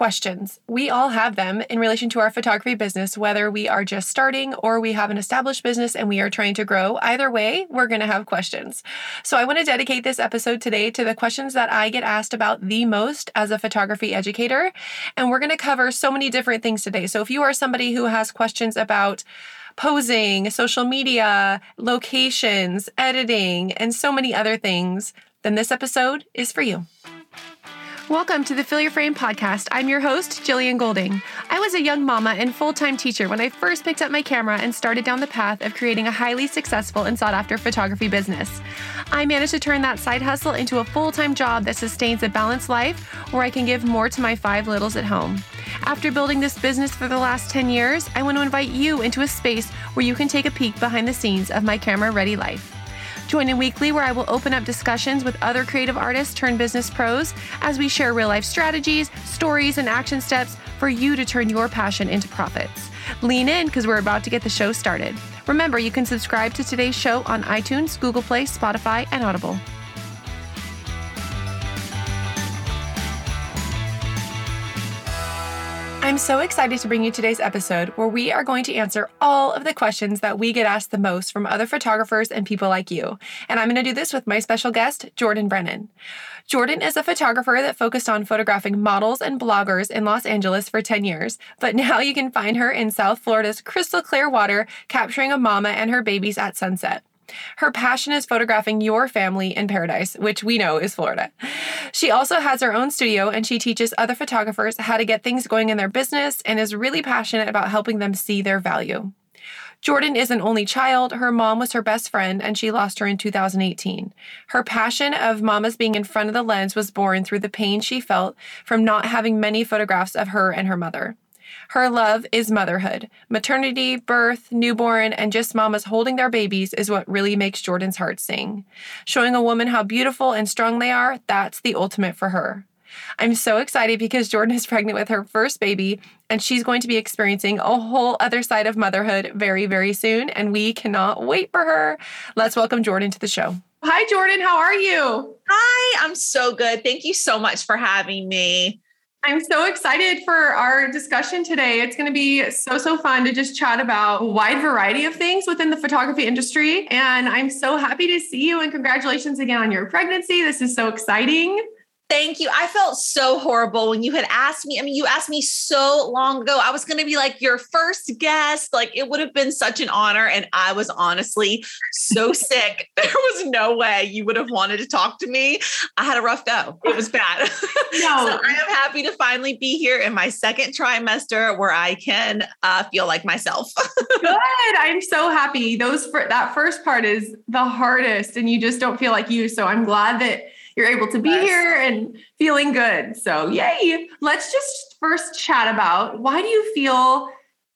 questions. We all have them in relation to our photography business, whether we are just starting or we have an established business and we are trying to grow. Either way, we're going to have questions. So I want to dedicate this episode today to the questions that I get asked about the most as a photography educator. And we're going to cover so many different things today. So if you are somebody who has questions about, posing, social media, locations, editing, and so many other things, then this episode is for you. Welcome to the Fill Your Frame podcast. I'm your host, Jillian Golding. I was a young mama and full time teacher when I first picked up my camera and started down the path of creating a highly successful and sought after photography business. I managed to turn that side hustle into a full time job that sustains a balanced life where I can give more to my five littles at home. After building this business for the last 10 years, I want to invite you into a space where you can take a peek behind the scenes of my camera ready life. Join in weekly where I will open up discussions with other creative artists turned business pros as we share real life strategies, stories, and action steps for you to turn your passion into profits. Lean in because we're about to get the show started. Remember, you can subscribe to today's show on iTunes, Google Play, Spotify, and Audible. I'm so excited to bring you today's episode where we are going to answer all of the questions that we get asked the most from other photographers and people like you. And I'm going to do this with my special guest, Jordan Brennan. Jordan is a photographer that focused on photographing models and bloggers in Los Angeles for 10 years, but now you can find her in South Florida's crystal clear water capturing a mama and her babies at sunset. Her passion is photographing your family in paradise, which we know is Florida. She also has her own studio and she teaches other photographers how to get things going in their business and is really passionate about helping them see their value. Jordan is an only child. Her mom was her best friend and she lost her in 2018. Her passion of mamas being in front of the lens was born through the pain she felt from not having many photographs of her and her mother. Her love is motherhood. Maternity, birth, newborn, and just mamas holding their babies is what really makes Jordan's heart sing. Showing a woman how beautiful and strong they are, that's the ultimate for her. I'm so excited because Jordan is pregnant with her first baby and she's going to be experiencing a whole other side of motherhood very, very soon. And we cannot wait for her. Let's welcome Jordan to the show. Hi, Jordan. How are you? Hi, I'm so good. Thank you so much for having me. I'm so excited for our discussion today. It's going to be so, so fun to just chat about a wide variety of things within the photography industry. And I'm so happy to see you and congratulations again on your pregnancy. This is so exciting. Thank you. I felt so horrible when you had asked me. I mean, you asked me so long ago. I was going to be like your first guest. Like it would have been such an honor. And I was honestly so sick. There was no way you would have wanted to talk to me. I had a rough go. It was bad. No. so I am happy to finally be here in my second trimester where I can uh, feel like myself. Good. I'm so happy. Those that first part is the hardest, and you just don't feel like you. So I'm glad that you're able to be yes. here and feeling good. So, yay. Let's just first chat about why do you feel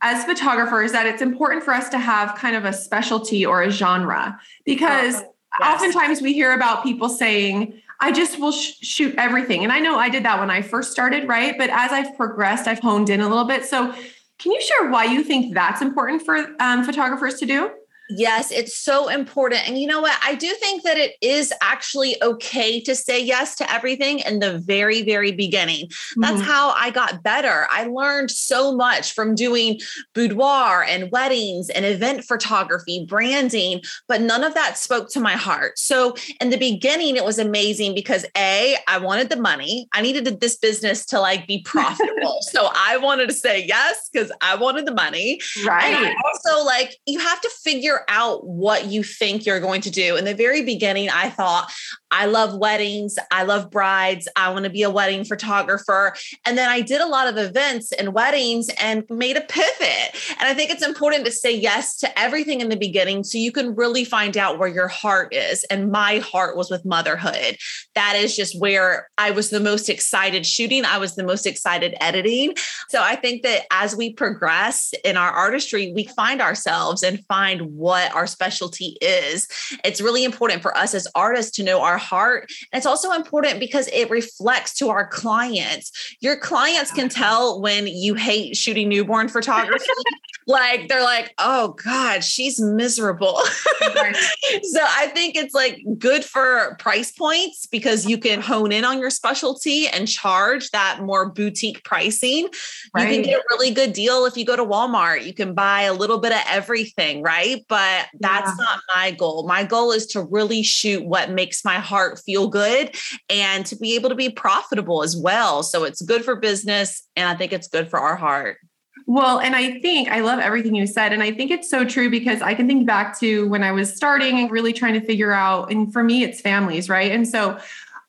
as photographers that it's important for us to have kind of a specialty or a genre? Because oh, yes. oftentimes we hear about people saying, I just will sh- shoot everything. And I know I did that when I first started, right? But as I've progressed, I've honed in a little bit. So, can you share why you think that's important for um, photographers to do? Yes, it's so important. And you know what? I do think that it is actually okay to say yes to everything in the very, very beginning. That's mm-hmm. how I got better. I learned so much from doing boudoir and weddings and event photography, branding, but none of that spoke to my heart. So in the beginning, it was amazing because A, I wanted the money. I needed this business to like be profitable. so I wanted to say yes because I wanted the money. Right. And also, like, you have to figure figure out what you think you're going to do. In the very beginning, I thought, I love weddings. I love brides. I want to be a wedding photographer. And then I did a lot of events and weddings and made a pivot. And I think it's important to say yes to everything in the beginning so you can really find out where your heart is. And my heart was with motherhood. That is just where I was the most excited shooting. I was the most excited editing. So I think that as we progress in our artistry, we find ourselves and find what our specialty is. It's really important for us as artists to know our heart. And it's also important because it reflects to our clients. Your clients can tell when you hate shooting newborn photography. like they're like, oh God, she's miserable. so I think it's like good for price points because you can hone in on your specialty and charge that more boutique pricing. Right. You can get a really good deal if you go to Walmart. You can buy a little bit of everything, right? But that's yeah. not my goal. My goal is to really shoot what makes my heart feel good and to be able to be profitable as well. So it's good for business and I think it's good for our heart. Well, and I think I love everything you said. And I think it's so true because I can think back to when I was starting and really trying to figure out, and for me, it's families, right? And so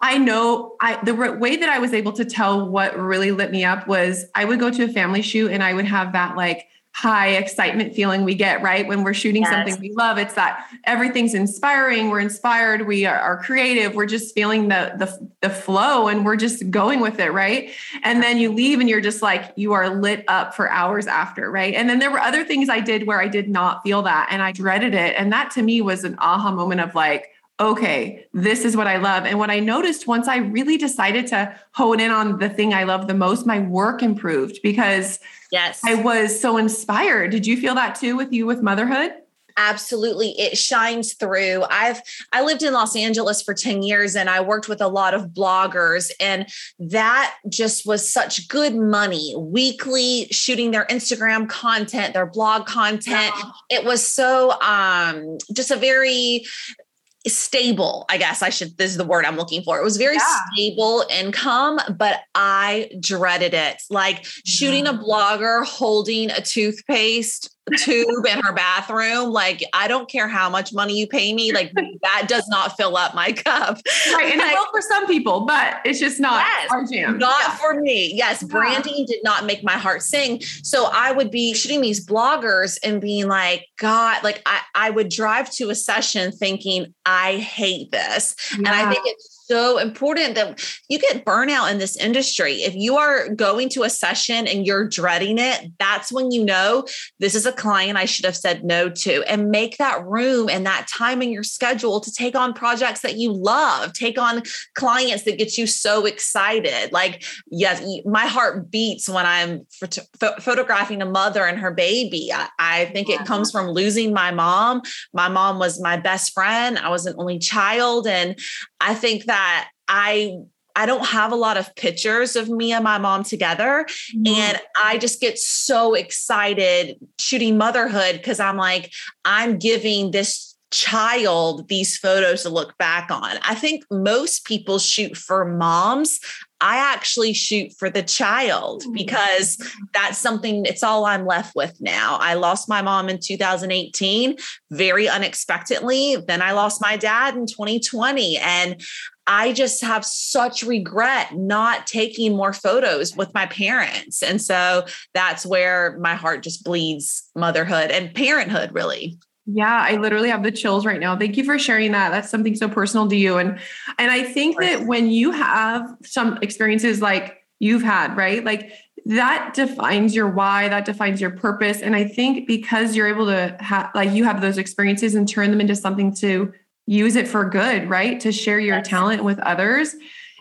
I know I the way that I was able to tell what really lit me up was I would go to a family shoot and I would have that like high excitement feeling we get right? When we're shooting yes. something we love it's that everything's inspiring we're inspired we are, are, creative we're just feeling the, the the flow and we're just going with it right? And then you leave and you're just like you are lit up for hours after right? And then there were other things i did where i did not feel that and i dreaded it. And that to me was an aha moment of like okay, this is what I love. And what I noticed once I really decided to hone in on the thing I love the most, my work improved because yes, I was so inspired. Did you feel that too with you with motherhood? absolutely it shines through i've i lived in los angeles for 10 years and i worked with a lot of bloggers and that just was such good money weekly shooting their instagram content their blog content it was so um just a very stable i guess i should this is the word i'm looking for. It was very yeah. stable income but i dreaded it. Like shooting a blogger holding a toothpaste tube in her bathroom. Like, I don't care how much money you pay me. Like, that does not fill up my cup. Right. And like, it will for some people, but it's just not yes, our jam. Not yeah. for me. Yes. Branding did not make my heart sing. So I would be shooting these bloggers and being like, God, like I, I would drive to a session thinking, I hate this. Yeah. And I think it's so important that you get burnout in this industry. If you are going to a session and you're dreading it, that's when you know this is a client I should have said no to and make that room and that time in your schedule to take on projects that you love, take on clients that get you so excited. Like, yes, my heart beats when I'm ph- photographing a mother and her baby. I, I think it comes mm-hmm. from losing my mom. My mom was my best friend. I was an only child. And I think that I I don't have a lot of pictures of me and my mom together. Mm-hmm. And I just get so excited shooting motherhood because I'm like, I'm giving this child these photos to look back on. I think most people shoot for moms. I actually shoot for the child because that's something, it's all I'm left with now. I lost my mom in 2018 very unexpectedly. Then I lost my dad in 2020. And I just have such regret not taking more photos with my parents. And so that's where my heart just bleeds motherhood and parenthood, really. Yeah, I literally have the chills right now. Thank you for sharing that. That's something so personal to you. And and I think that when you have some experiences like you've had, right? Like that defines your why, that defines your purpose. And I think because you're able to have like you have those experiences and turn them into something to use it for good, right? To share your yes. talent with others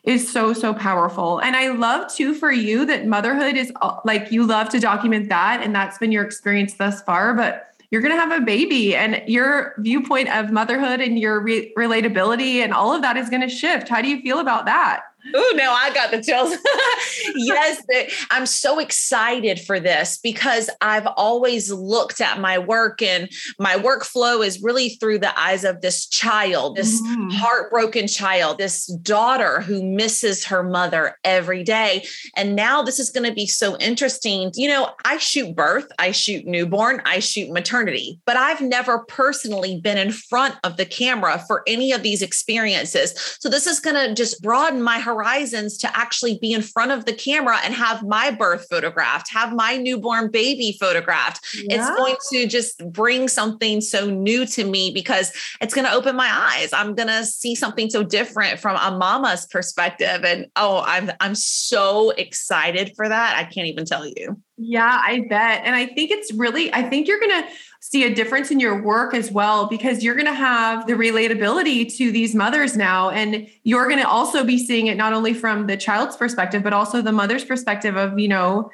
is so so powerful and i love too for you that motherhood is like you love to document that and that's been your experience thus far but you're going to have a baby and your viewpoint of motherhood and your re- relatability and all of that is going to shift. How do you feel about that Oh, no, I got the chills. yes, I'm so excited for this because I've always looked at my work and my workflow is really through the eyes of this child, this mm-hmm. heartbroken child, this daughter who misses her mother every day. And now this is going to be so interesting. You know, I shoot birth, I shoot newborn, I shoot maternity, but I've never personally been in front of the camera for any of these experiences. So this is going to just broaden my horizon horizons to actually be in front of the camera and have my birth photographed, have my newborn baby photographed. Yeah. It's going to just bring something so new to me because it's going to open my eyes. I'm going to see something so different from a mama's perspective and oh, I'm I'm so excited for that. I can't even tell you. Yeah, I bet. And I think it's really, I think you're going to see a difference in your work as well because you're going to have the relatability to these mothers now. And you're going to also be seeing it not only from the child's perspective, but also the mother's perspective of, you know,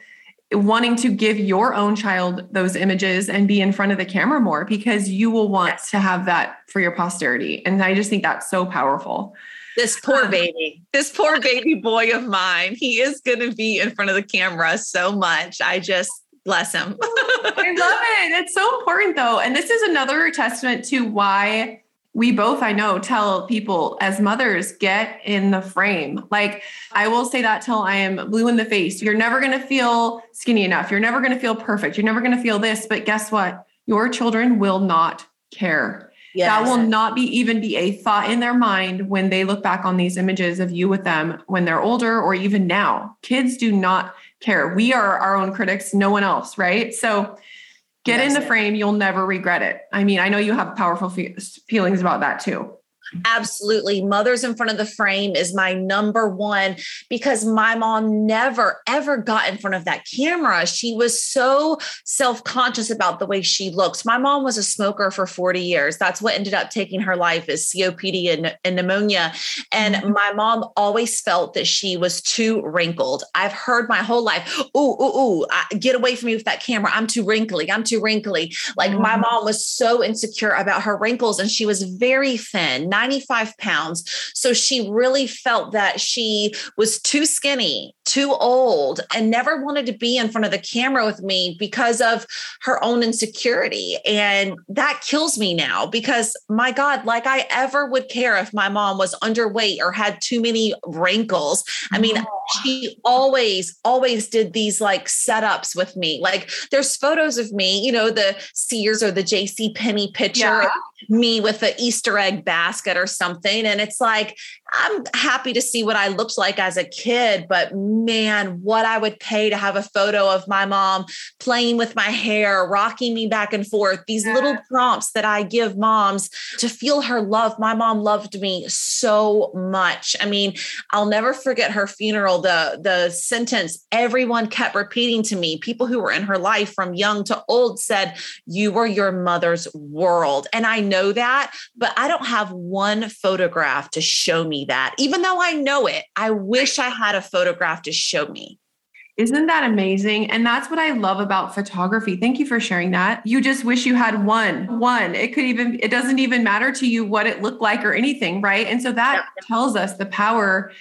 wanting to give your own child those images and be in front of the camera more because you will want to have that for your posterity. And I just think that's so powerful. This poor um, baby, this poor baby boy of mine, he is going to be in front of the camera so much. I just bless him. I love it. It's so important though. And this is another testament to why we both, I know, tell people as mothers, get in the frame. Like, I will say that till I am blue in the face. You're never going to feel skinny enough. You're never going to feel perfect. You're never going to feel this. But guess what? Your children will not care. Yes. That will not be even be a thought in their mind when they look back on these images of you with them when they're older or even now. Kids do not care. We are our own critics, no one else, right? So get yes, in the frame, you'll never regret it. I mean, I know you have powerful fe- feelings about that too. Absolutely. Mothers in front of the frame is my number one because my mom never, ever got in front of that camera. She was so self conscious about the way she looks. My mom was a smoker for 40 years. That's what ended up taking her life is COPD and, and pneumonia. And mm-hmm. my mom always felt that she was too wrinkled. I've heard my whole life, ooh, ooh, ooh, get away from me with that camera. I'm too wrinkly. I'm too wrinkly. Like mm-hmm. my mom was so insecure about her wrinkles and she was very thin 95 pounds. So she really felt that she was too skinny, too old, and never wanted to be in front of the camera with me because of her own insecurity. And that kills me now because my God, like I ever would care if my mom was underweight or had too many wrinkles. I mean, she always, always did these like setups with me. Like there's photos of me, you know, the Sears or the JC Penney picture, yeah. Me with the Easter egg basket or something. And it's like, I'm happy to see what I looked like as a kid, but man, what I would pay to have a photo of my mom playing with my hair, rocking me back and forth, these yeah. little prompts that I give moms to feel her love. My mom loved me so much. I mean, I'll never forget her funeral, the, the sentence everyone kept repeating to me, people who were in her life from young to old said, You were your mother's world. And I know that, but I don't have one photograph to show me that. Even though I know it, I wish I had a photograph to show me. Isn't that amazing? And that's what I love about photography. Thank you for sharing that. You just wish you had one, one. It could even, it doesn't even matter to you what it looked like or anything, right? And so that tells us the power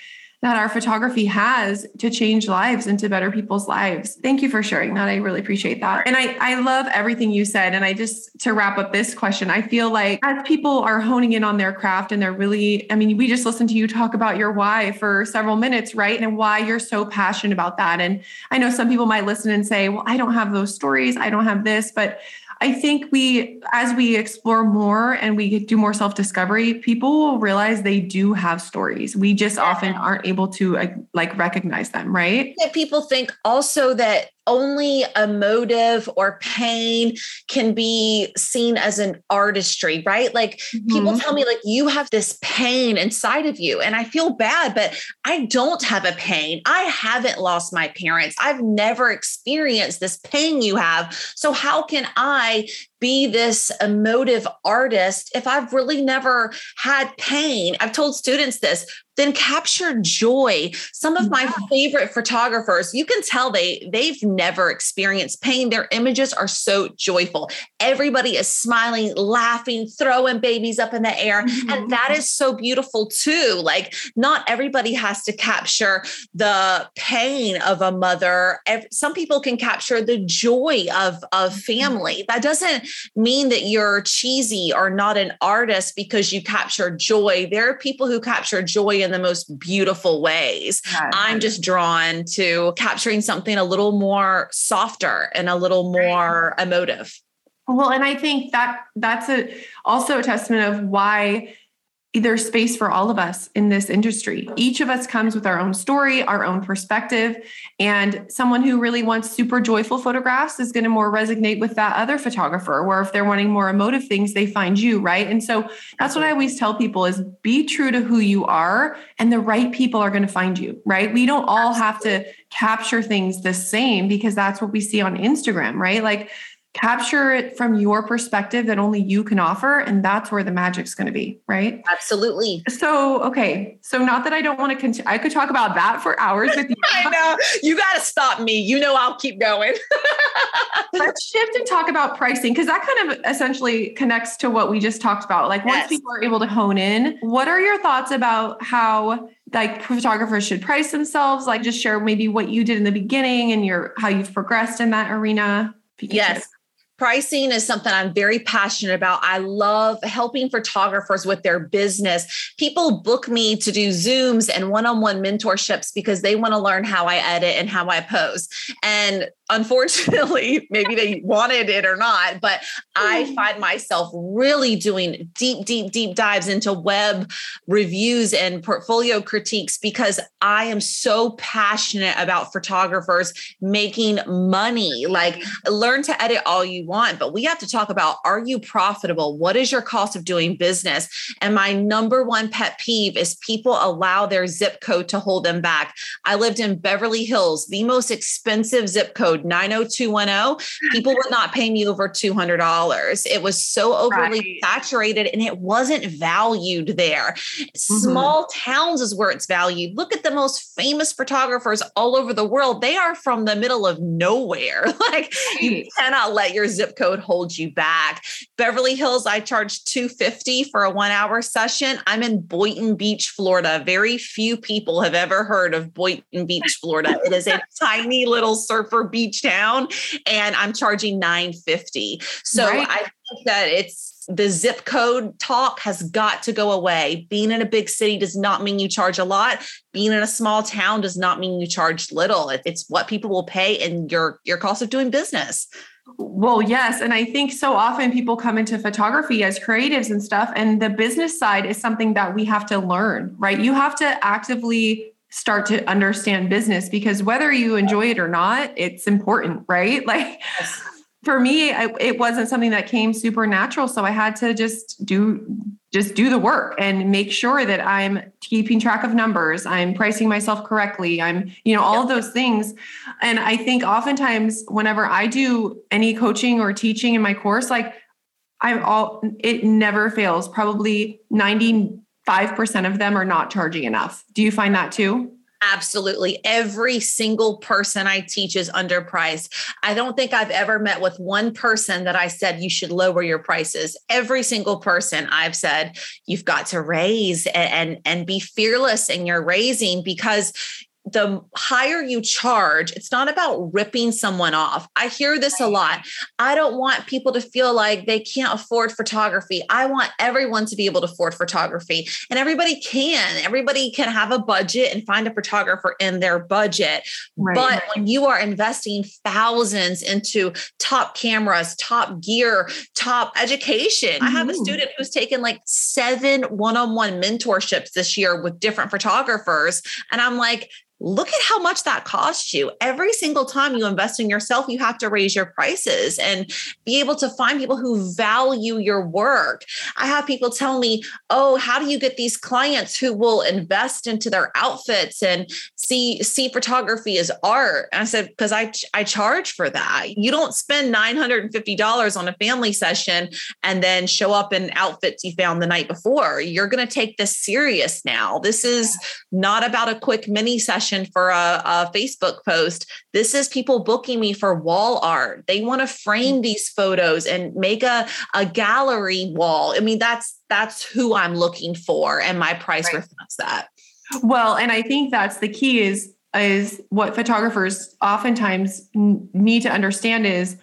that our photography has to change lives and to better people's lives. Thank you for sharing that. I really appreciate that. And I, I love everything you said. And I just, to wrap up this question, I feel like as people are honing in on their craft and they're really, I mean, we just listened to you talk about your why for several minutes, right? And why you're so passionate about that. And I know some people might listen and say, well, I don't have those stories. I don't have this, but I think we, as we explore more and we do more self discovery, people will realize they do have stories. We just often aren't able to like recognize them, right? People think also that only emotive or pain can be seen as an artistry, right? Like mm-hmm. people tell me, like, you have this pain inside of you. And I feel bad, but I don't have a pain. I haven't lost my parents. I've never experienced this pain you have. So, how can I be this emotive artist if I've really never had pain? I've told students this then capture joy. Some of my favorite photographers, you can tell they they've never experienced pain. Their images are so joyful. Everybody is smiling, laughing, throwing babies up in the air, mm-hmm. and that is so beautiful too. Like not everybody has to capture the pain of a mother. Some people can capture the joy of of mm-hmm. family. That doesn't mean that you're cheesy or not an artist because you capture joy. There are people who capture joy in in the most beautiful ways. Yeah, I'm just drawn to capturing something a little more softer and a little more emotive. Well, and I think that that's a also a testament of why there's space for all of us in this industry. Each of us comes with our own story, our own perspective, and someone who really wants super joyful photographs is going to more resonate with that other photographer. Where if they're wanting more emotive things, they find you, right? And so that's what I always tell people is be true to who you are and the right people are going to find you, right? We don't all have to capture things the same because that's what we see on Instagram, right? Like capture it from your perspective that only you can offer and that's where the magic's going to be right? Absolutely. So okay so not that i don't want to continue i could talk about that for hours with you. I know. You got to stop me. You know i'll keep going. Let's shift and talk about pricing because that kind of essentially connects to what we just talked about. Like once yes. people are able to hone in what are your thoughts about how like photographers should price themselves? Like just share maybe what you did in the beginning and your how you've progressed in that arena yes Pricing is something I'm very passionate about. I love helping photographers with their business. People book me to do Zooms and one on one mentorships because they want to learn how I edit and how I pose. And unfortunately, maybe they wanted it or not, but I mm. find myself really doing deep, deep, deep dives into web reviews and portfolio critiques because I am so passionate about photographers making money. Like, learn to edit all you want, but we have to talk about are you profitable? What is your cost of doing business? And my number one pet peeve is people allow their zip code to hold them back. I lived in Beverly Hills, the most expensive zip code code 90210, people would not pay me over $200. It was so overly right. saturated and it wasn't valued there. Mm-hmm. Small towns is where it's valued. Look at the most famous photographers all over the world. They are from the middle of nowhere. like right. you cannot let your zip code hold you back. Beverly Hills, I charge 250 for a one hour session. I'm in Boynton Beach, Florida. Very few people have ever heard of Boynton Beach, Florida. It is a tiny little surfer beach beach town and I'm charging 950. So right. I think that it's the zip code talk has got to go away. Being in a big city does not mean you charge a lot. Being in a small town does not mean you charge little. It's what people will pay and your your cost of doing business. Well, yes. And I think so often people come into photography as creatives and stuff, and the business side is something that we have to learn, right? You have to actively start to understand business because whether you enjoy it or not, it's important, right? Like for me, I, it wasn't something that came supernatural, so I had to just do just do the work and make sure that I'm keeping track of numbers, I'm pricing myself correctly, I'm, you know, all of those things. And I think oftentimes whenever I do any coaching or teaching in my course, like I'm all it never fails. Probably 90 5% of them are not charging enough. Do you find that too? Absolutely. Every single person I teach is underpriced. I don't think I've ever met with one person that I said you should lower your prices. Every single person I've said you've got to raise and and, and be fearless in your raising because the higher you charge, it's not about ripping someone off. I hear this a lot. I don't want people to feel like they can't afford photography. I want everyone to be able to afford photography, and everybody can. Everybody can have a budget and find a photographer in their budget. Right. But when you are investing thousands into top cameras, top gear, top education, mm-hmm. I have a mm-hmm. student who's taken like seven one on one mentorships this year with different photographers. And I'm like, look at how much that costs you. Every single time you invest in yourself, you have to raise your prices and be able to find people who value your work. I have people tell me, "Oh, how do you get these clients who will invest into their outfits and see see photography as art?" And I said, "Because I I charge for that. You don't spend $950 on a family session and then show up in outfits you found the night before. You're going to take this serious now. This is not about a quick mini session for a, a Facebook post. This is people booking me for wall art. They want to frame mm. these photos and make a, a gallery wall. I mean, that's that's who I'm looking for, and my price right. reflects that. Well, and I think that's the key is is what photographers oftentimes need to understand is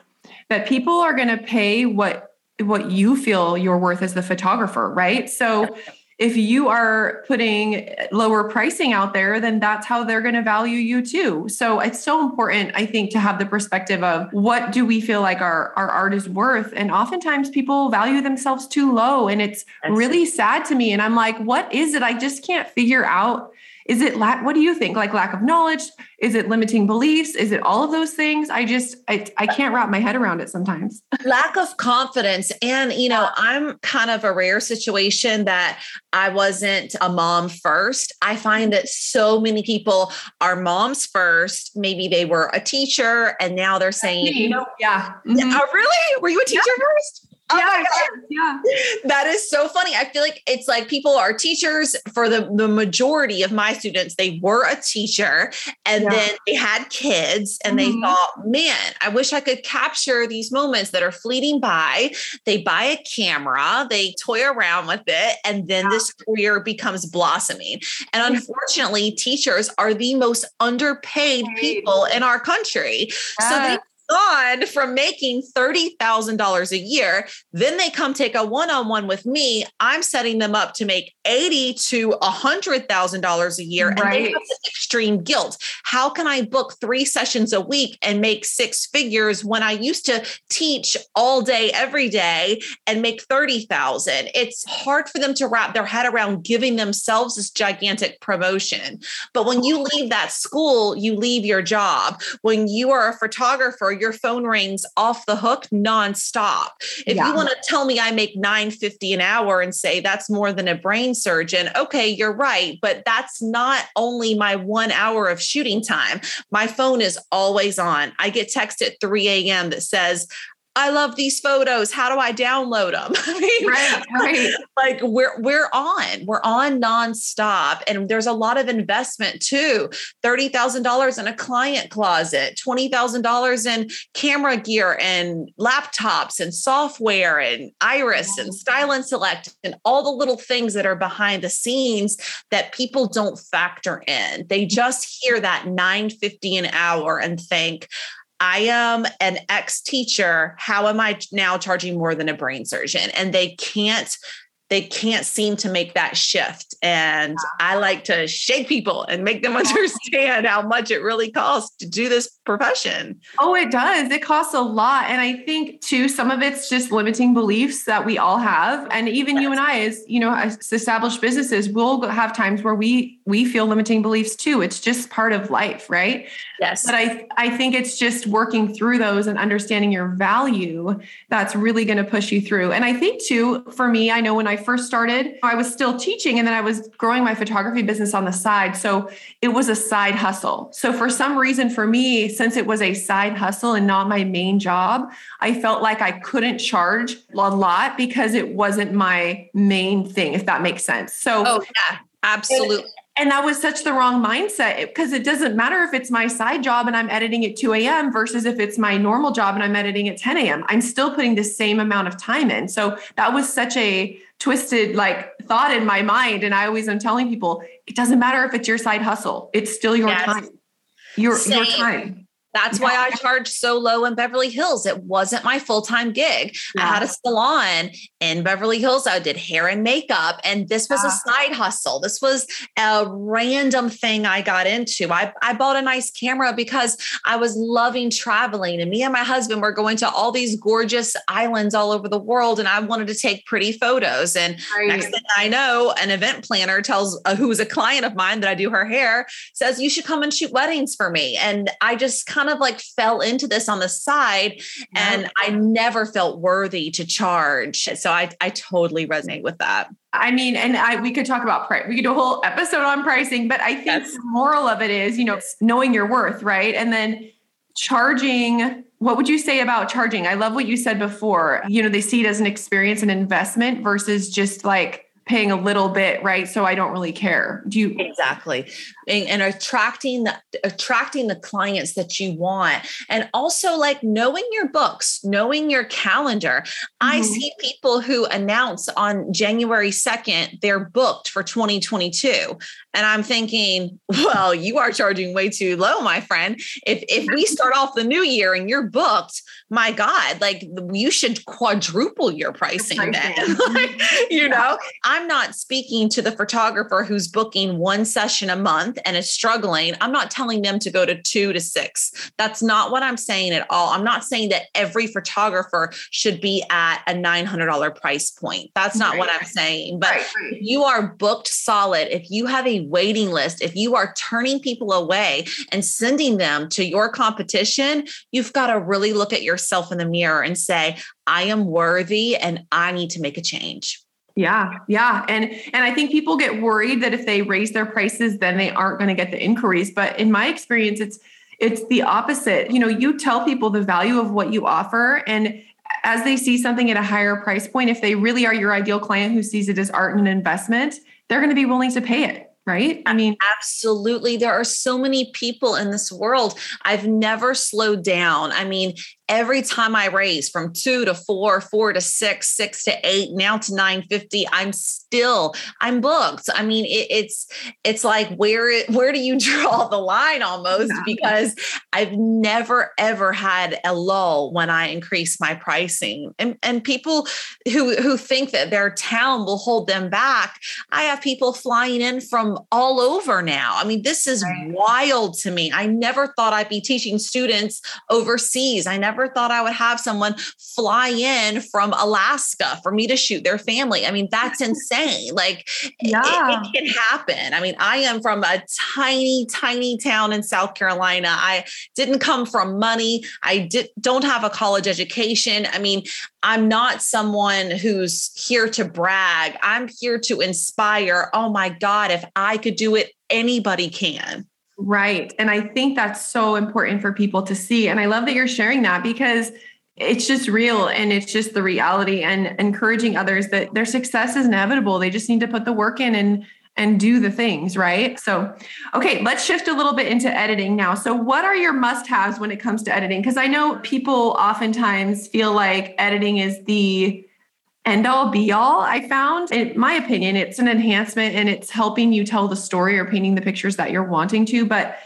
that people are going to pay what what you feel you're worth as the photographer, right? So if you are putting lower pricing out there, then that's how they're going to value you too. So it's so important, I think, to have the perspective of what do we feel like our, our art is worth? And oftentimes people value themselves too low. And it's that's really sad to me. And I'm like, what is it? I just can't figure out is it lack? What do you think? Like lack of knowledge? Is it limiting beliefs? Is it all of those things? I just I, I can't wrap my head around it sometimes. lack of confidence, and you know, I'm kind of a rare situation that I wasn't a mom first. I find that so many people are moms first. Maybe they were a teacher, and now they're saying, you know, yeah, mm-hmm. oh, really? Were you a teacher yeah. first? Oh yeah, yeah. That is so funny. I feel like it's like people are teachers for the, the majority of my students. They were a teacher and yeah. then they had kids and mm-hmm. they thought, man, I wish I could capture these moments that are fleeting by. They buy a camera, they toy around with it, and then yeah. this career becomes blossoming. And unfortunately, teachers are the most underpaid people in our country. So they gone from making $30,000 a year. Then they come take a one on one with me. I'm setting them up to make 80 to $100,000 a year. Right. And they have extreme guilt. How can I book three sessions a week and make six figures when I used to teach all day, every day and make 30,000? It's hard for them to wrap their head around giving themselves this gigantic promotion. But when you leave that school, you leave your job. When you are a photographer, your phone rings off the hook nonstop. If yeah. you want to tell me I make 950 an hour and say that's more than a brain surgeon, okay, you're right. But that's not only my one hour of shooting time. My phone is always on. I get text at 3 a.m. that says, I love these photos. How do I download them? I mean, right, right. like we're we're on, we're on nonstop, and there's a lot of investment too. Thirty thousand dollars in a client closet, twenty thousand dollars in camera gear and laptops and software and Iris and Style and Select and all the little things that are behind the scenes that people don't factor in. They just hear that nine fifty an hour and think, I am an ex teacher. How am I now charging more than a brain surgeon? And they can't they can't seem to make that shift. And I like to shake people and make them understand how much it really costs to do this profession. Oh, it does. It costs a lot. And I think too, some of it's just limiting beliefs that we all have. And even you and I, as you know, as established businesses, we'll have times where we we feel limiting beliefs too. It's just part of life, right? Yes. But I I think it's just working through those and understanding your value that's really going to push you through. And I think too, for me, I know when I first started, I was still teaching and then I was growing my photography business on the side. So it was a side hustle. So for some reason for me, since it was a side hustle and not my main job, I felt like I couldn't charge a lot because it wasn't my main thing, if that makes sense. So Oh yeah, absolutely and that was such the wrong mindset because it doesn't matter if it's my side job and I'm editing at 2 a.m. versus if it's my normal job and I'm editing at 10 a.m. I'm still putting the same amount of time in. So that was such a twisted like thought in my mind. And I always am telling people it doesn't matter if it's your side hustle, it's still your yes. time. Your, your time. That's why I charged so low in Beverly Hills. It wasn't my full time gig. Yeah. I had a salon in Beverly Hills. I did hair and makeup, and this was yeah. a side hustle. This was a random thing I got into. I, I bought a nice camera because I was loving traveling, and me and my husband were going to all these gorgeous islands all over the world, and I wanted to take pretty photos. And right. next thing I know, an event planner tells uh, who is a client of mine that I do her hair says, You should come and shoot weddings for me. And I just kind kind of like fell into this on the side and I never felt worthy to charge. So I, I totally resonate with that. I mean, and I we could talk about price. We could do a whole episode on pricing, but I think yes. the moral of it is, you know, knowing your worth, right? And then charging what would you say about charging? I love what you said before. You know, they see it as an experience an investment versus just like paying a little bit, right? So I don't really care. Do you exactly and, and, attracting the attracting the clients that you want, and also like knowing your books, knowing your calendar. Mm-hmm. I see people who announce on January second they're booked for 2022, and I'm thinking, well, you are charging way too low, my friend. If if we start off the new year and you're booked, my God, like you should quadruple your pricing then. like, mm-hmm. you know, I I'm not speaking to the photographer who's booking one session a month and is struggling. I'm not telling them to go to two to six. That's not what I'm saying at all. I'm not saying that every photographer should be at a $900 price point. That's not right. what I'm saying. But right. if you are booked solid, if you have a waiting list, if you are turning people away and sending them to your competition, you've got to really look at yourself in the mirror and say, I am worthy and I need to make a change. Yeah, yeah. And and I think people get worried that if they raise their prices then they aren't going to get the inquiries, but in my experience it's it's the opposite. You know, you tell people the value of what you offer and as they see something at a higher price point, if they really are your ideal client who sees it as art and an investment, they're going to be willing to pay it right? I mean, absolutely. There are so many people in this world. I've never slowed down. I mean, every time I raise from two to four, four to six, six to eight, now to 950, I'm still, I'm booked. I mean, it, it's, it's like, where, where do you draw the line almost? Yeah. Because I've never, ever had a lull when I increase my pricing and, and people who, who think that their town will hold them back. I have people flying in from all over now. I mean, this is right. wild to me. I never thought I'd be teaching students overseas. I never never thought I would have someone fly in from Alaska for me to shoot their family. I mean, that's insane. Like, yeah. it, it can happen. I mean, I am from a tiny, tiny town in South Carolina. I didn't come from money. I did, don't have a college education. I mean, I'm not someone who's here to brag. I'm here to inspire. Oh my God, if I could do it, anybody can. Right. And I think that's so important for people to see. And I love that you're sharing that because it's just real and it's just the reality and encouraging others that their success is inevitable. They just need to put the work in and and do the things, right? So, okay, let's shift a little bit into editing now. So, what are your must-haves when it comes to editing? Because I know people oftentimes feel like editing is the end all be all i found. In my opinion it's an enhancement and it's helping you tell the story or painting the pictures that you're wanting to but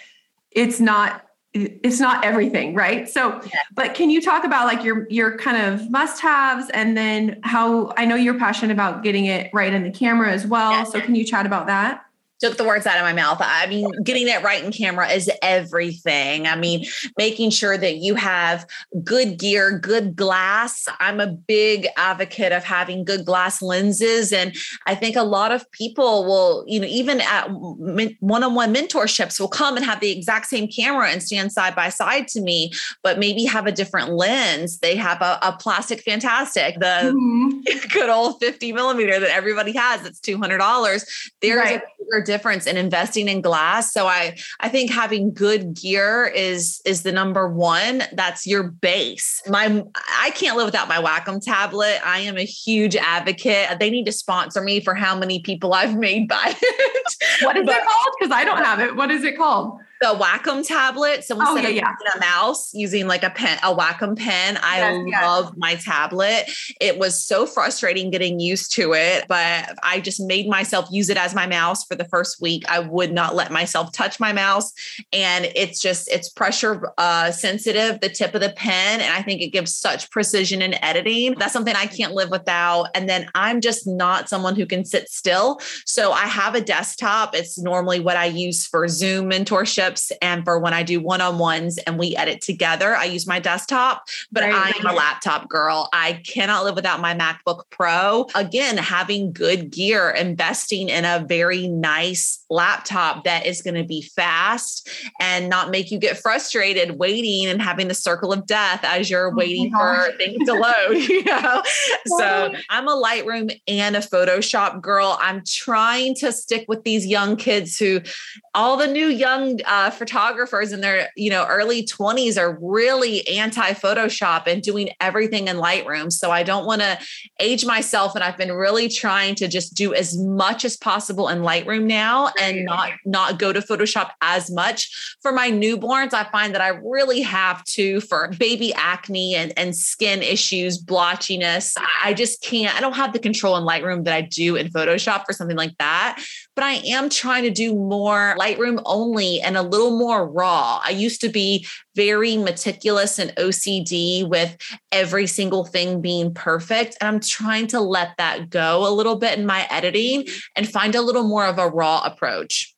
it's not it's not everything right? So but can you talk about like your your kind of must haves and then how i know you're passionate about getting it right in the camera as well yeah. so can you chat about that took the words out of my mouth. I mean, getting it right in camera is everything. I mean, making sure that you have good gear, good glass. I'm a big advocate of having good glass lenses. And I think a lot of people will, you know, even at one on one mentorships will come and have the exact same camera and stand side by side to me, but maybe have a different lens. They have a, a plastic fantastic, the mm-hmm. good old 50 millimeter that everybody has. It's $200. There's right. a difference in investing in glass. So I I think having good gear is is the number one. That's your base. My I can't live without my Wacom tablet. I am a huge advocate. They need to sponsor me for how many people I've made buy it. What is but, it called? Because I don't have it. What is it called? The Wacom tablet. So instead oh, yeah, of yeah. a mouse, using like a pen, a Wacom pen. I yes, love yes. my tablet. It was so frustrating getting used to it, but I just made myself use it as my mouse for the first week. I would not let myself touch my mouse, and it's just it's pressure uh, sensitive, the tip of the pen, and I think it gives such precision in editing. That's something I can't live without. And then I'm just not someone who can sit still, so I have a desktop. It's normally what I use for Zoom mentorship and for when I do one on ones and we edit together, I use my desktop, but right. I am a laptop girl. I cannot live without my MacBook Pro. Again, having good gear, investing in a very nice laptop that is going to be fast and not make you get frustrated waiting and having the circle of death as you're oh waiting for things to load, you know? So I'm a Lightroom and a Photoshop girl. I'm trying to stick with these young kids who all the new young uh, uh, photographers in their you know early 20s are really anti photoshop and doing everything in lightroom. So i don't want to age myself and i've been really trying to just do as much as possible in lightroom now and not not go to photoshop as much. For my newborns i find that i really have to for baby acne and, and skin issues blotchiness. I just can't i don't have the control in lightroom that i do in photoshop for something like that. But i am trying to do more lightroom only and a little more raw. I used to be very meticulous and OCD with every single thing being perfect. And I'm trying to let that go a little bit in my editing and find a little more of a raw approach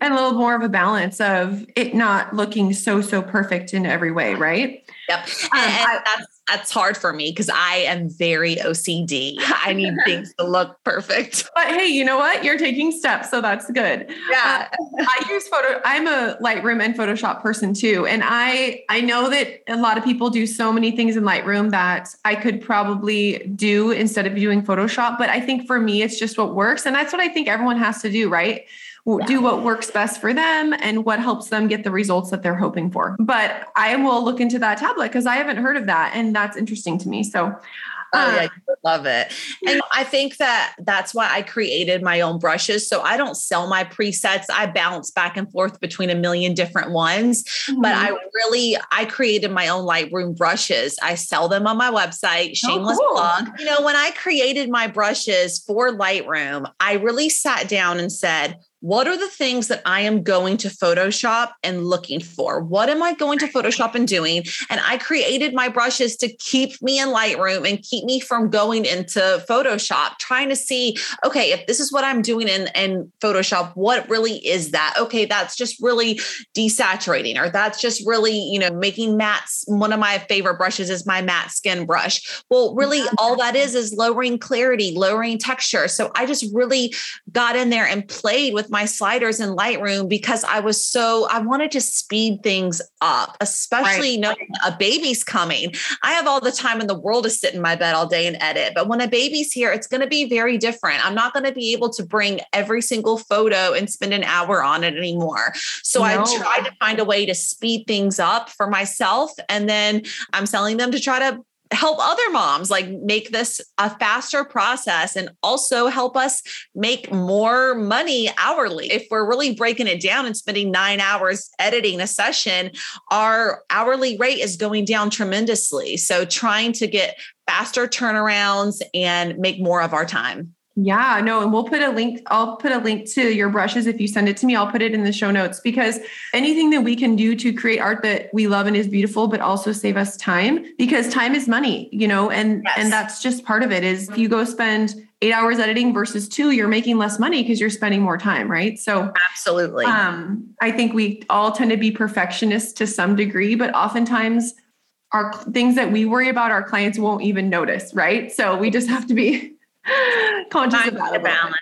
a little more of a balance of it not looking so so perfect in every way right yep um, I, that's that's hard for me because I am very OCD. I need things to look perfect. But hey, you know what? You're taking steps, so that's good. Yeah. Uh, I use photo. I'm a Lightroom and Photoshop person too, and I I know that a lot of people do so many things in Lightroom that I could probably do instead of doing Photoshop. But I think for me, it's just what works, and that's what I think everyone has to do, right? Yeah. do what works best for them and what helps them get the results that they're hoping for. But I will look into that tablet because I haven't heard of that. And that's interesting to me. So Oh yeah, uh, love it. And I think that that's why I created my own brushes. So I don't sell my presets. I bounce back and forth between a million different ones, mm-hmm. but I really I created my own Lightroom brushes. I sell them on my website, oh, shameless oh, cool. plug. You know, when I created my brushes for Lightroom, I really sat down and said, what are the things that I am going to Photoshop and looking for? What am I going to Photoshop and doing? And I created my brushes to keep me in Lightroom and keep me from going into Photoshop, trying to see, okay, if this is what I'm doing in, in Photoshop, what really is that? Okay, that's just really desaturating, or that's just really, you know, making mattes. One of my favorite brushes is my matte skin brush. Well, really, all that is is lowering clarity, lowering texture. So I just really got in there and played with my sliders in Lightroom because I was so, I wanted to speed things up, especially right. knowing a baby's coming. I have all the time in the world to sit in my bed all day and edit. But when a baby's here, it's going to be very different. I'm not going to be able to bring every single photo and spend an hour on it anymore. So no. I tried to find a way to speed things up for myself. And then I'm selling them to try to help other moms like make this a faster process and also help us make more money hourly. If we're really breaking it down and spending nine hours editing a session, our hourly rate is going down tremendously. So trying to get faster turnarounds and make more of our time. Yeah, no, and we'll put a link. I'll put a link to your brushes if you send it to me. I'll put it in the show notes because anything that we can do to create art that we love and is beautiful, but also save us time because time is money, you know, and yes. and that's just part of it. Is if you go spend eight hours editing versus two, you're making less money because you're spending more time, right? So absolutely. Um, I think we all tend to be perfectionists to some degree, but oftentimes our things that we worry about, our clients won't even notice, right? So we just have to be conscious find about the balance.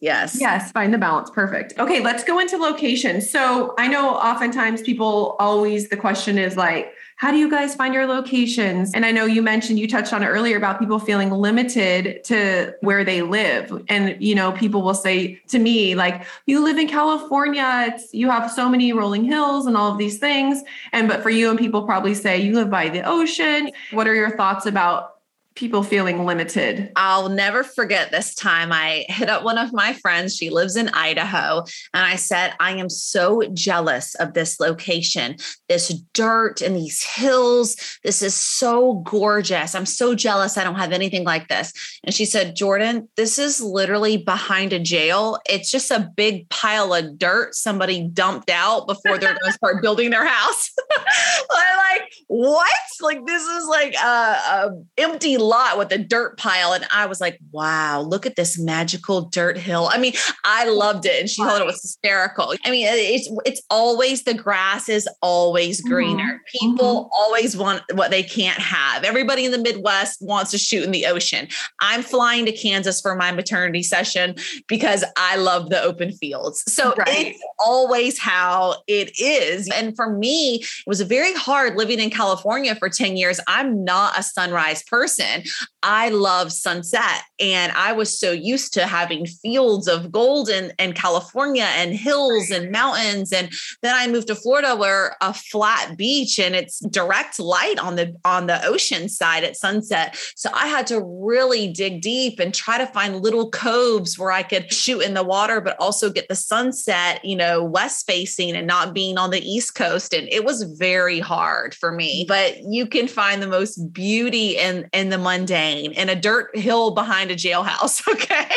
Yes. Yes, find the balance. Perfect. Okay, let's go into location. So I know oftentimes people always the question is like, how do you guys find your locations? And I know you mentioned you touched on it earlier about people feeling limited to where they live. And you know, people will say to me like, "You live in California, it's you have so many rolling hills and all of these things." And but for you and people probably say you live by the ocean. What are your thoughts about people feeling limited. I'll never forget this time I hit up one of my friends. She lives in Idaho. And I said, I am so jealous of this location, this dirt and these hills. This is so gorgeous. I'm so jealous. I don't have anything like this. And she said, Jordan, this is literally behind a jail. It's just a big pile of dirt somebody dumped out before they're going to start building their house. I'm like, what? Like, this is like a, a empty lot with a dirt pile. And I was like, wow, look at this magical dirt hill. I mean, I loved it. And she thought it was hysterical. I mean, it's it's always the grass is always mm-hmm. greener. Mm-hmm. People mm-hmm. always want what they can't have. Everybody in the Midwest wants to shoot in the ocean. I'm flying to Kansas for my maternity session because I love the open fields. So right. it's always how it is. And for me, it was very hard living in California for 10 years. I'm not a sunrise person. I love sunset. And I was so used to having fields of gold in, in California and hills and mountains. And then I moved to Florida where a flat beach and it's direct light on the on the ocean side at sunset. So I had to really dig deep and try to find little coves where I could shoot in the water, but also get the sunset, you know, west facing and not being on the east coast. And it was very hard for me. Mm. But you can find the most beauty in in the mundane in a dirt hill behind a jailhouse. Okay.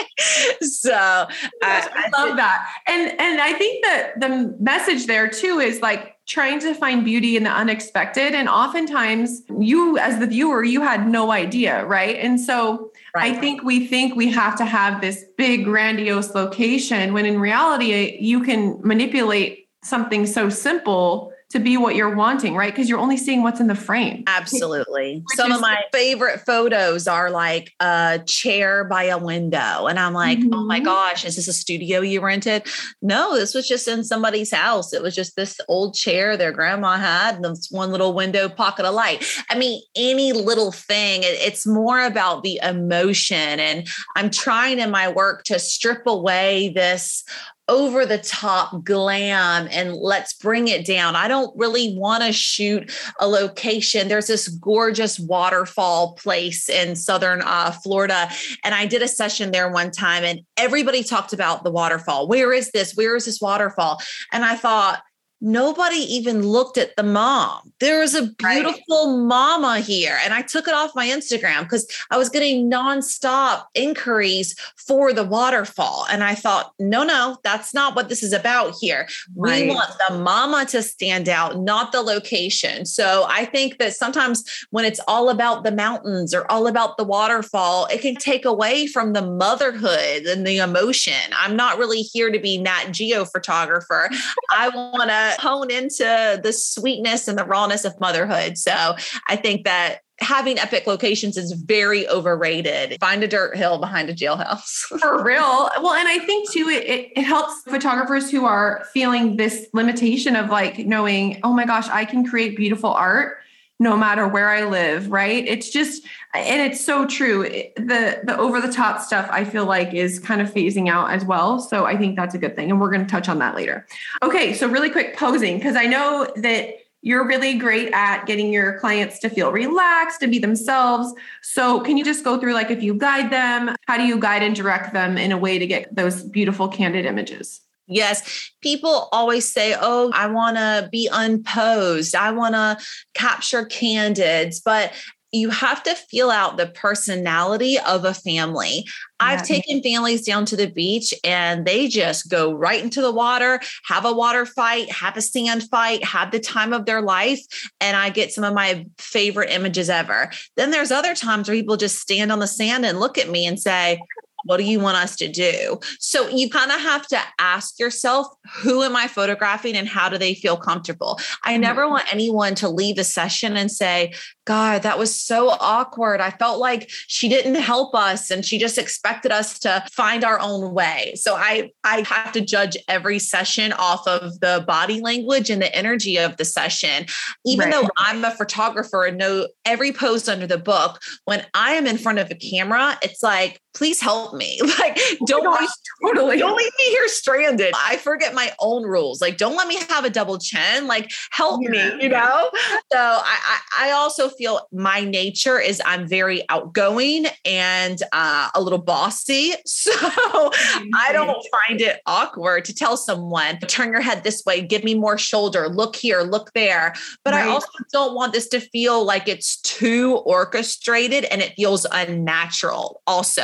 So I, I love that. And and I think that the message there too is like trying to find beauty in the unexpected. And oftentimes you as the viewer, you had no idea, right? And so right. I think we think we have to have this big grandiose location when in reality you can manipulate something so simple to be what you're wanting, right? Because you're only seeing what's in the frame. Absolutely. Some of my favorite photos are like a chair by a window. And I'm like, mm-hmm. oh my mm-hmm. gosh, is this a studio you rented? No, this was just in somebody's house. It was just this old chair their grandma had and this one little window pocket of light. I mean, any little thing, it, it's more about the emotion. And I'm trying in my work to strip away this over the top glam and let's bring it down. I don't really want to shoot a location. There's this gorgeous waterfall place in southern uh, Florida. And I did a session there one time and everybody talked about the waterfall. Where is this? Where is this waterfall? And I thought, nobody even looked at the mom. There was a beautiful right. mama here. And I took it off my Instagram because I was getting nonstop inquiries for the waterfall. And I thought, no, no, that's not what this is about here. Right. We want the mama to stand out, not the location. So I think that sometimes when it's all about the mountains or all about the waterfall, it can take away from the motherhood and the emotion. I'm not really here to be Nat Geo photographer. I want to hone into the sweetness and the rawness of motherhood. So I think that having epic locations is very overrated. Find a dirt hill behind a jailhouse. For real. Well, and I think too, it, it, it, helps photographers who are feeling this limitation of like knowing, oh my gosh, I can create beautiful art no matter where I live, right? It's just, and it's so true. The the over the top stuff I feel like is kind of phasing out as well. So I think that's a good thing, and we're going to touch on that later. Okay, so really quick posing because I know that you're really great at getting your clients to feel relaxed to be themselves. So can you just go through like if you guide them, how do you guide and direct them in a way to get those beautiful candid images? Yes, people always say, Oh, I want to be unposed. I want to capture candids. But you have to feel out the personality of a family. Yeah. I've taken families down to the beach and they just go right into the water, have a water fight, have a sand fight, have the time of their life. And I get some of my favorite images ever. Then there's other times where people just stand on the sand and look at me and say, what do you want us to do? So you kind of have to ask yourself, who am I photographing and how do they feel comfortable? I never mm-hmm. want anyone to leave a session and say, God, that was so awkward. I felt like she didn't help us and she just expected us to find our own way. So I I have to judge every session off of the body language and the energy of the session. Even right. though I'm a photographer and know every pose under the book, when I am in front of a camera, it's like please help me. Like, oh don't, oh gosh, totally. don't leave me here stranded. I forget my own rules. Like, don't let me have a double chin. Like, help yeah. me, you know? So I, I, I also feel my nature is I'm very outgoing and uh, a little bossy. So I don't find it awkward to tell someone, turn your head this way, give me more shoulder, look here, look there. But right. I also don't want this to feel like it's too orchestrated and it feels unnatural, also.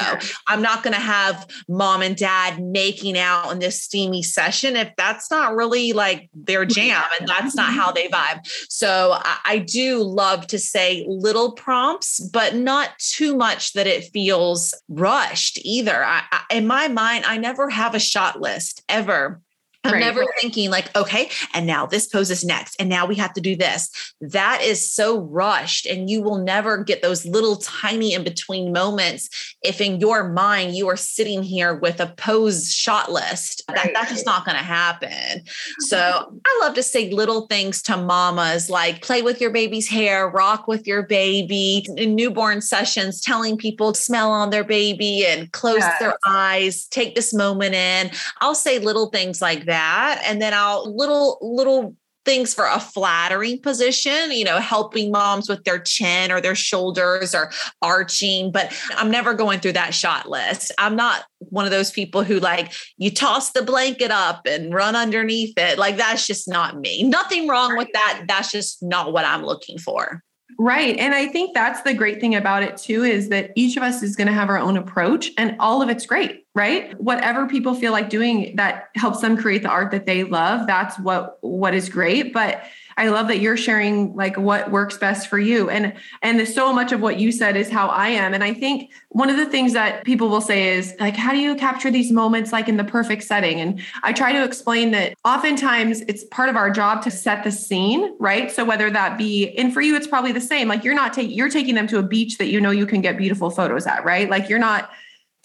I'm not going to have mom and dad making out in this steamy session if that's not really like their jam and that's not how they vibe. So I, I do love to say little prompts, but not too much that it feels rushed either. I, I, in my mind, I never have a shot list ever. I'm right, never right. thinking like, okay, and now this pose is next, and now we have to do this. That is so rushed, and you will never get those little tiny in between moments if in your mind you are sitting here with a pose shot list. Right. That, that's just not going to happen. So I love to say little things to mamas like play with your baby's hair, rock with your baby, in newborn sessions, telling people to smell on their baby and close yes. their eyes, take this moment in. I'll say little things like that that and then I'll little little things for a flattering position, you know, helping moms with their chin or their shoulders or arching, but I'm never going through that shot list. I'm not one of those people who like you toss the blanket up and run underneath it. Like that's just not me. Nothing wrong with that. That's just not what I'm looking for. Right. And I think that's the great thing about it too is that each of us is going to have our own approach and all of it's great, right? Whatever people feel like doing that helps them create the art that they love, that's what what is great, but I love that you're sharing like what works best for you. And and so much of what you said is how I am. And I think one of the things that people will say is like, how do you capture these moments like in the perfect setting? And I try to explain that oftentimes it's part of our job to set the scene, right? So whether that be, and for you, it's probably the same. Like you're not taking you're taking them to a beach that you know you can get beautiful photos at, right? Like you're not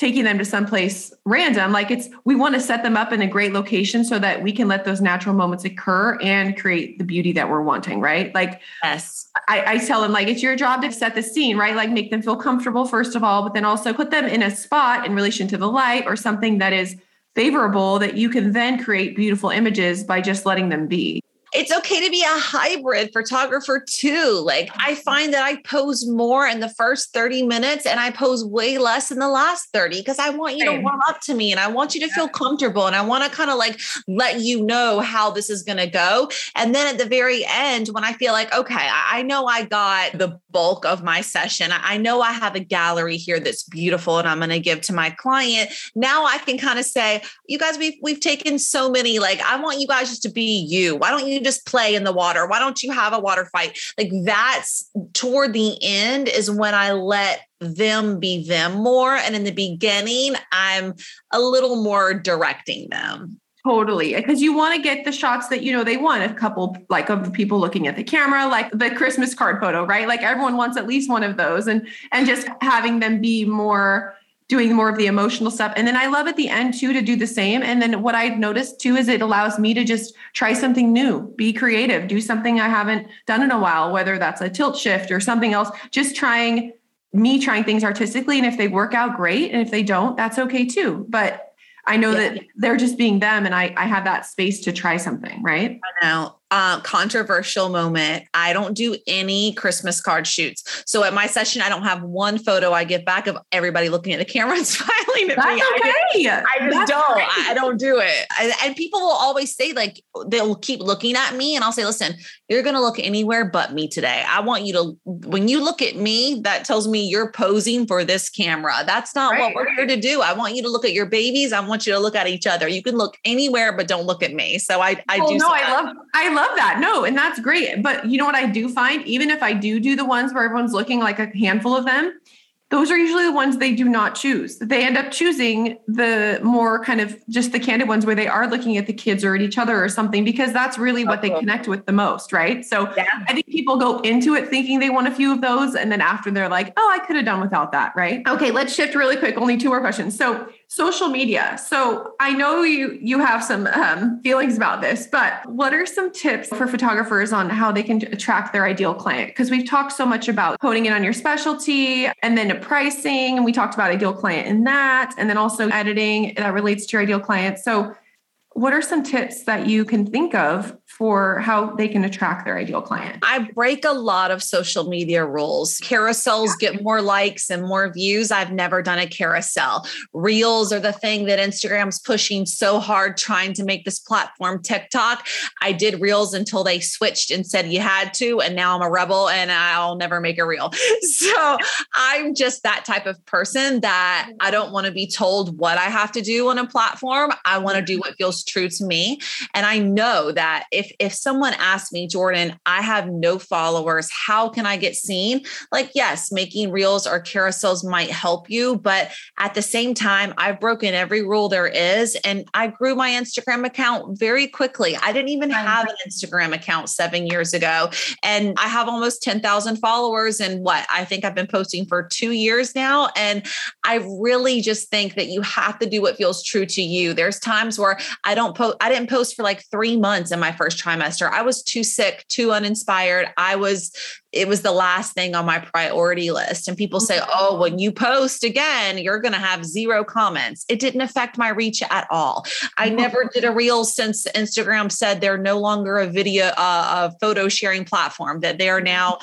taking them to someplace random. Like it's, we want to set them up in a great location so that we can let those natural moments occur and create the beauty that we're wanting, right? Like, yes, I, I tell them, like, it's your job to set the scene, right? Like, make them feel comfortable, first of all, but then also put them in a spot in relation to the light or something that is favorable that you can then create beautiful images by just letting them be it's okay to be a hybrid photographer too. Like I mm-hmm. find that I pose more in the first 30 minutes and I pose way less in the last 30 because I want you Same. to warm up to me and I want you to feel comfortable and I want to kind of like let you know how this is going to go. And then at the very end, when I feel like, okay, I know I got the bulk of my session, I know I have a gallery here that's beautiful and I'm going to give to my client. Now I can kind of say, you guys, we've, we've taken so many, like, I want you guys just to be you. Why don't you just play in the water? Why don't you have a water fight? Like that's toward the end is when I let them be them more. And in the beginning, I'm a little more directing them. Totally. Because you want to get the shots that, you know, they want a couple like of people looking at the camera, like the Christmas card photo, right? Like everyone wants at least one of those and and just having them be more doing more of the emotional stuff. And then I love at the end too to do the same. And then what I've noticed too is it allows me to just try something new, be creative, do something I haven't done in a while, whether that's a tilt shift or something else, just trying me trying things artistically. And if they work out, great. And if they don't, that's okay too. But I know yeah. that they're just being them and I, I have that space to try something, right? I know uh, controversial moment. I don't do any Christmas card shoots. So at my session, I don't have one photo I give back of everybody looking at the camera and smiling at That's me. Okay. I just, I just don't. Great. I don't do it. I, and people will always say, like, they'll keep looking at me, and I'll say, listen, you're going to look anywhere but me today. I want you to, when you look at me, that tells me you're posing for this camera. That's not right. what we're here to do. I want you to look at your babies. I want you to look at each other. You can look anywhere, but don't look at me. So I, I do. No, I love, I love love that. No, and that's great. But you know what I do find? Even if I do do the ones where everyone's looking like a handful of them, those are usually the ones they do not choose. They end up choosing the more kind of just the candid ones where they are looking at the kids or at each other or something because that's really what they uh-huh. connect with the most, right? So yeah. I think people go into it thinking they want a few of those and then after they're like, "Oh, I could have done without that," right? Okay, let's shift really quick. Only two more questions. So social media. So i know you you have some um, feelings about this but what are some tips for photographers on how they can attract their ideal client? Because we've talked so much about honing in on your specialty and then pricing and we talked about ideal client in that and then also editing that relates to your ideal client. So what are some tips that you can think of for how they can attract their ideal client? I break a lot of social media rules. Carousels yeah. get more likes and more views. I've never done a carousel. Reels are the thing that Instagram's pushing so hard, trying to make this platform TikTok. I did Reels until they switched and said you had to. And now I'm a rebel and I'll never make a reel. So I'm just that type of person that I don't want to be told what I have to do on a platform. I want to do what feels true to me. And I know that if if someone asked me, Jordan, I have no followers, how can I get seen? Like, yes, making reels or carousels might help you, but at the same time, I've broken every rule there is. And I grew my Instagram account very quickly. I didn't even have an Instagram account seven years ago. And I have almost 10,000 followers. And what I think I've been posting for two years now. And I really just think that you have to do what feels true to you. There's times where I don't post, I didn't post for like three months in my first trimester. I was too sick, too uninspired. I was it was the last thing on my priority list. And people say, oh, when you post again, you're going to have zero comments. It didn't affect my reach at all. I never did a reel since Instagram said they're no longer a video, uh, a photo sharing platform, that they are now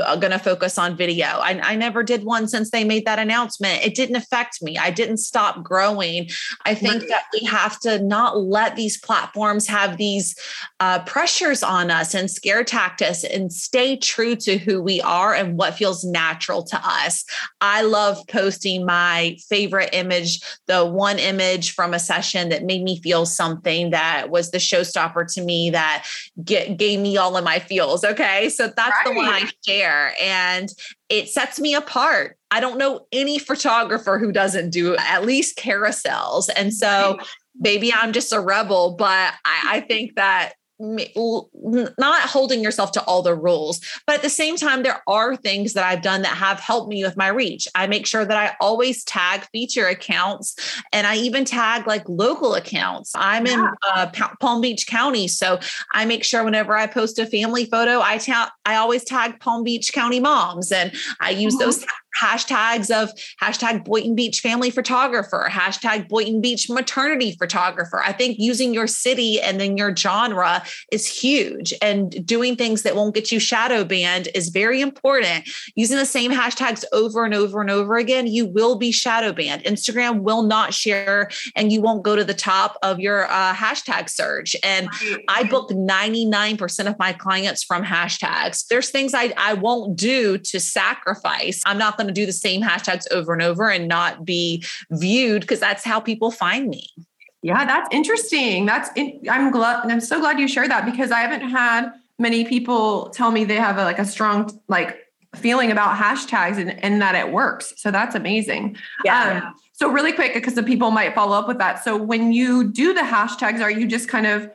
uh, going to focus on video. I, I never did one since they made that announcement. It didn't affect me. I didn't stop growing. I think that we have to not let these platforms have these uh, pressures on us and scare tactics and stay true to to who we are and what feels natural to us. I love posting my favorite image, the one image from a session that made me feel something that was the showstopper to me that get, gave me all of my feels. Okay. So that's right. the one I share. And it sets me apart. I don't know any photographer who doesn't do at least carousels. And so maybe I'm just a rebel, but I, I think that not holding yourself to all the rules but at the same time there are things that i've done that have helped me with my reach i make sure that i always tag feature accounts and i even tag like local accounts i'm yeah. in uh, palm beach county so i make sure whenever i post a family photo i ta- i always tag palm beach county moms and i use mm-hmm. those hashtags of hashtag Boynton Beach family photographer, hashtag Boynton Beach maternity photographer. I think using your city and then your genre is huge. And doing things that won't get you shadow banned is very important. Using the same hashtags over and over and over again, you will be shadow banned. Instagram will not share and you won't go to the top of your uh, hashtag search. And I book 99% of my clients from hashtags. There's things I, I won't do to sacrifice. I'm not going to do the same hashtags over and over and not be viewed because that's how people find me. Yeah, that's interesting. That's in, I'm glad I'm so glad you shared that because I haven't had many people tell me they have a, like a strong like feeling about hashtags and, and that it works. So that's amazing. Yeah. Um, so really quick because the people might follow up with that. So when you do the hashtags, are you just kind of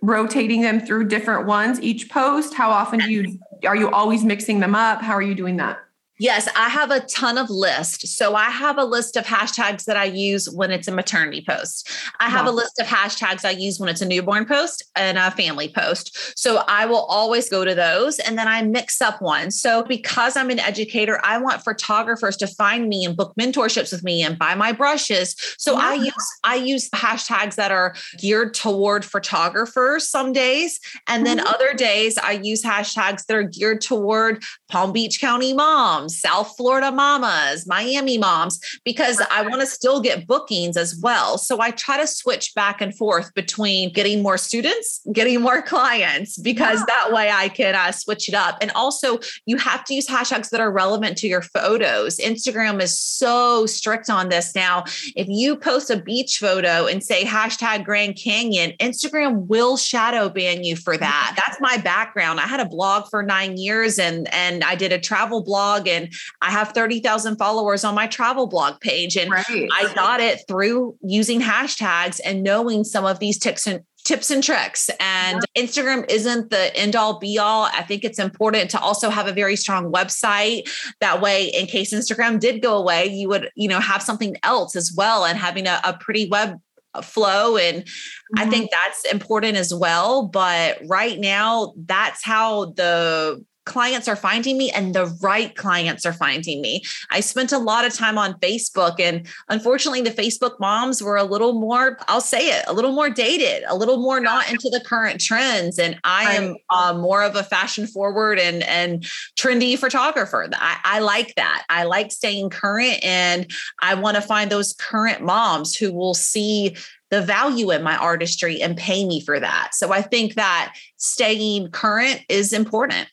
rotating them through different ones each post? How often do you are you always mixing them up? How are you doing that? Yes, I have a ton of lists. So I have a list of hashtags that I use when it's a maternity post. I have wow. a list of hashtags I use when it's a newborn post and a family post. So I will always go to those and then I mix up one. So because I'm an educator, I want photographers to find me and book mentorships with me and buy my brushes. So yeah. I use I use hashtags that are geared toward photographers some days and then mm-hmm. other days I use hashtags that are geared toward Palm Beach County moms South Florida mamas, Miami moms, because I want to still get bookings as well. So I try to switch back and forth between getting more students, getting more clients, because yeah. that way I can uh, switch it up. And also, you have to use hashtags that are relevant to your photos. Instagram is so strict on this now. If you post a beach photo and say hashtag Grand Canyon, Instagram will shadow ban you for that. That's my background. I had a blog for nine years and and I did a travel blog and and I have 30,000 followers on my travel blog page. And right. I got it through using hashtags and knowing some of these tips and tips and tricks. And yeah. Instagram isn't the end all be all. I think it's important to also have a very strong website. That way, in case Instagram did go away, you would, you know, have something else as well and having a, a pretty web flow and mm-hmm. i think that's important as well but right now that's how the clients are finding me and the right clients are finding me. I spent a lot of time on Facebook and unfortunately the Facebook moms were a little more I'll say it, a little more dated, a little more not into the current trends and I am uh, more of a fashion forward and and trendy photographer. I, I like that. I like staying current and I want to find those current moms who will see the value in my artistry and pay me for that. So I think that staying current is important.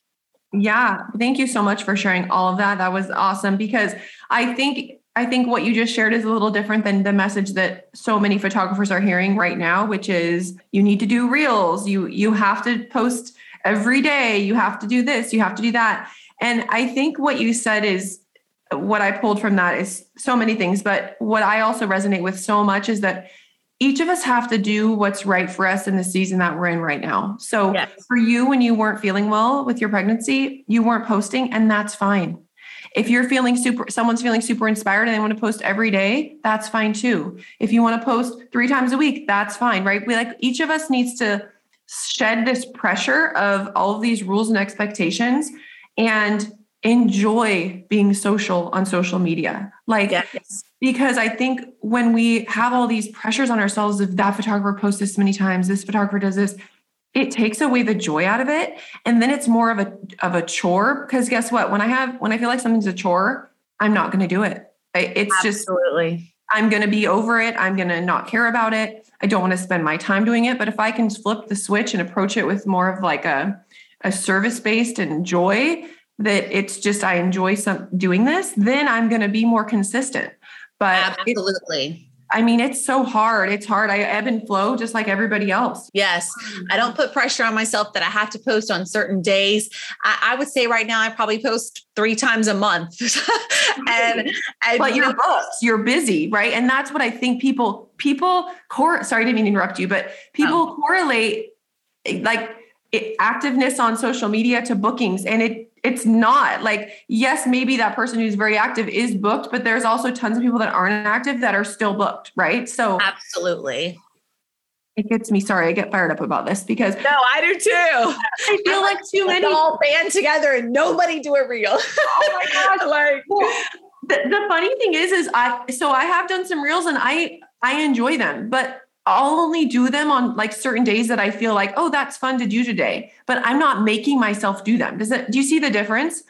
Yeah, thank you so much for sharing all of that. That was awesome because I think I think what you just shared is a little different than the message that so many photographers are hearing right now, which is you need to do reels, you you have to post every day, you have to do this, you have to do that. And I think what you said is what I pulled from that is so many things, but what I also resonate with so much is that each of us have to do what's right for us in the season that we're in right now. So yes. for you, when you weren't feeling well with your pregnancy, you weren't posting, and that's fine. If you're feeling super, someone's feeling super inspired and they want to post every day, that's fine too. If you want to post three times a week, that's fine, right? We like each of us needs to shed this pressure of all of these rules and expectations and enjoy being social on social media. Like, yes because I think when we have all these pressures on ourselves, if that photographer posts this many times, this photographer does this, it takes away the joy out of it. And then it's more of a of a chore. Because guess what? When I have when I feel like something's a chore, I'm not going to do it. It's Absolutely. just I'm going to be over it. I'm going to not care about it. I don't want to spend my time doing it. But if I can flip the switch and approach it with more of like a a service based and joy, that it's just I enjoy some doing this, then I'm going to be more consistent. But absolutely. I mean, it's so hard. It's hard. I ebb and flow just like everybody else. Yes. I don't put pressure on myself that I have to post on certain days. I, I would say right now I probably post three times a month. and, and but you're booked, you're busy, right? And that's what I think people, people core sorry, I didn't mean to interrupt you, but people oh. correlate like activeness on social media to bookings. And it it's not. Like yes maybe that person who's very active is booked but there's also tons of people that aren't active that are still booked right? So absolutely. it gets me sorry i get fired up about this because no i do too. I feel like too many all band together and nobody do a reel oh my gosh. Like the, the funny thing is is i so i have done some reels and i i enjoy them but I'll only do them on like certain days that I feel like, oh, that's fun to do today. But I'm not making myself do them. Does it do you see the difference?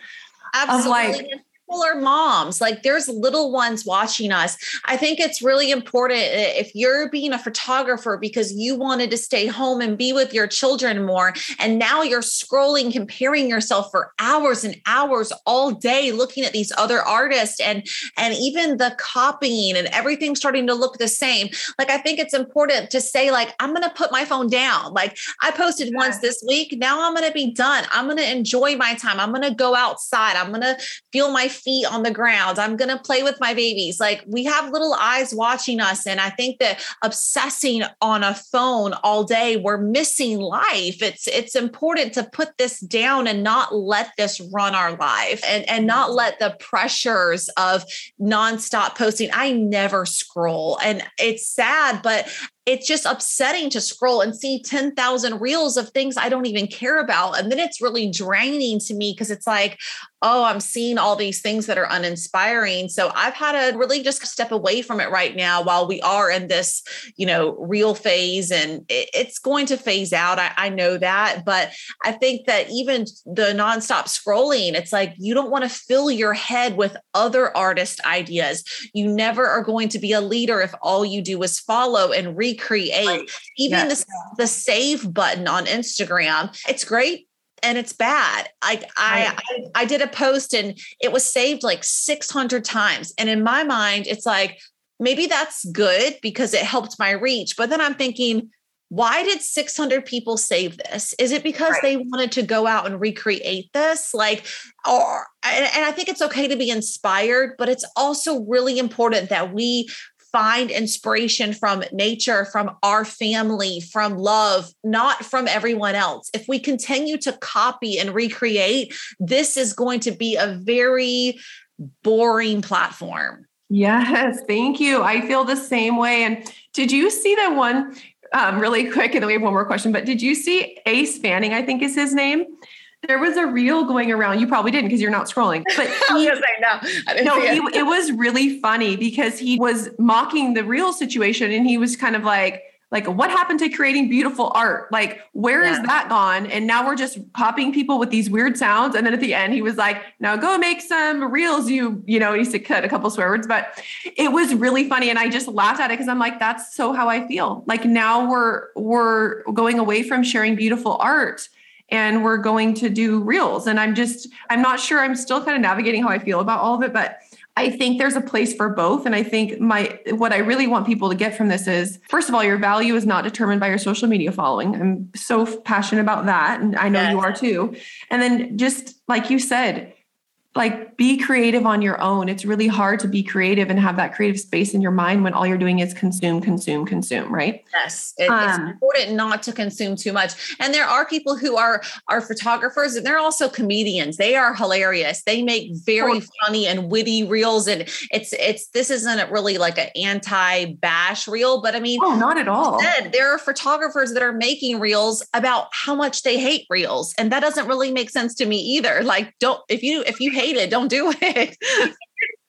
Absolutely. Of like people are moms. Like there's little ones watching us. I think it's really important if you're being a photographer because you wanted to stay home and be with your children more and now you're scrolling comparing yourself for hours and hours all day looking at these other artists and and even the copying and everything starting to look the same. Like i think it's important to say like i'm going to put my phone down. Like i posted yeah. once this week now i'm going to be done. I'm going to enjoy my time. I'm going to go outside. I'm going to feel my feet on the ground. I'm going to play with my babies. Like we have little eyes watching us. And I think that obsessing on a phone all day, we're missing life. It's, it's important to put this down and not let this run our life and, and not mm-hmm. let the pressures of nonstop posting. I never scroll and it's sad, but it's just upsetting to scroll and see 10,000 reels of things I don't even care about. And then it's really draining to me because it's like, oh, I'm seeing all these things that are uninspiring. So I've had to really just step away from it right now while we are in this, you know, real phase and it's going to phase out. I, I know that. But I think that even the nonstop scrolling, it's like you don't want to fill your head with other artist ideas. You never are going to be a leader if all you do is follow and recreate. Right. Even yes. the, the save button on Instagram, it's great and it's bad. I, I, I I did a post and it was saved like 600 times. And in my mind, it's like maybe that's good because it helped my reach. But then I'm thinking, why did 600 people save this? Is it because right. they wanted to go out and recreate this? Like, or, and, and I think it's okay to be inspired, but it's also really important that we find inspiration from nature, from our family, from love, not from everyone else. If we continue to copy and recreate, this is going to be a very boring platform. Yes, thank you. I feel the same way. And did you see that one um, really quick? And then we have one more question, but did you see Ace Fanning? I think is his name there was a reel going around. You probably didn't because you're not scrolling. But he, I was no, no, it. He, it was really funny because he was mocking the real situation, and he was kind of like, like what happened to creating beautiful art like where yeah. is that gone and now we're just copying people with these weird sounds and then at the end he was like now go make some reels you you know he used to cut a couple swear words but it was really funny and i just laughed at it because i'm like that's so how i feel like now we're we're going away from sharing beautiful art and we're going to do reels. And I'm just, I'm not sure. I'm still kind of navigating how I feel about all of it, but I think there's a place for both. And I think my what I really want people to get from this is first of all, your value is not determined by your social media following. I'm so passionate about that. And I know yes. you are too. And then just like you said, like be creative on your own. It's really hard to be creative and have that creative space in your mind when all you're doing is consume, consume, consume, right? Yes. It, um, it's important not to consume too much. And there are people who are are photographers and they're also comedians. They are hilarious. They make very funny and witty reels. And it's it's this isn't really like an anti-bash reel, but I mean, oh, not at all. There are photographers that are making reels about how much they hate reels. And that doesn't really make sense to me either. Like, don't if you if you hate it, don't do it.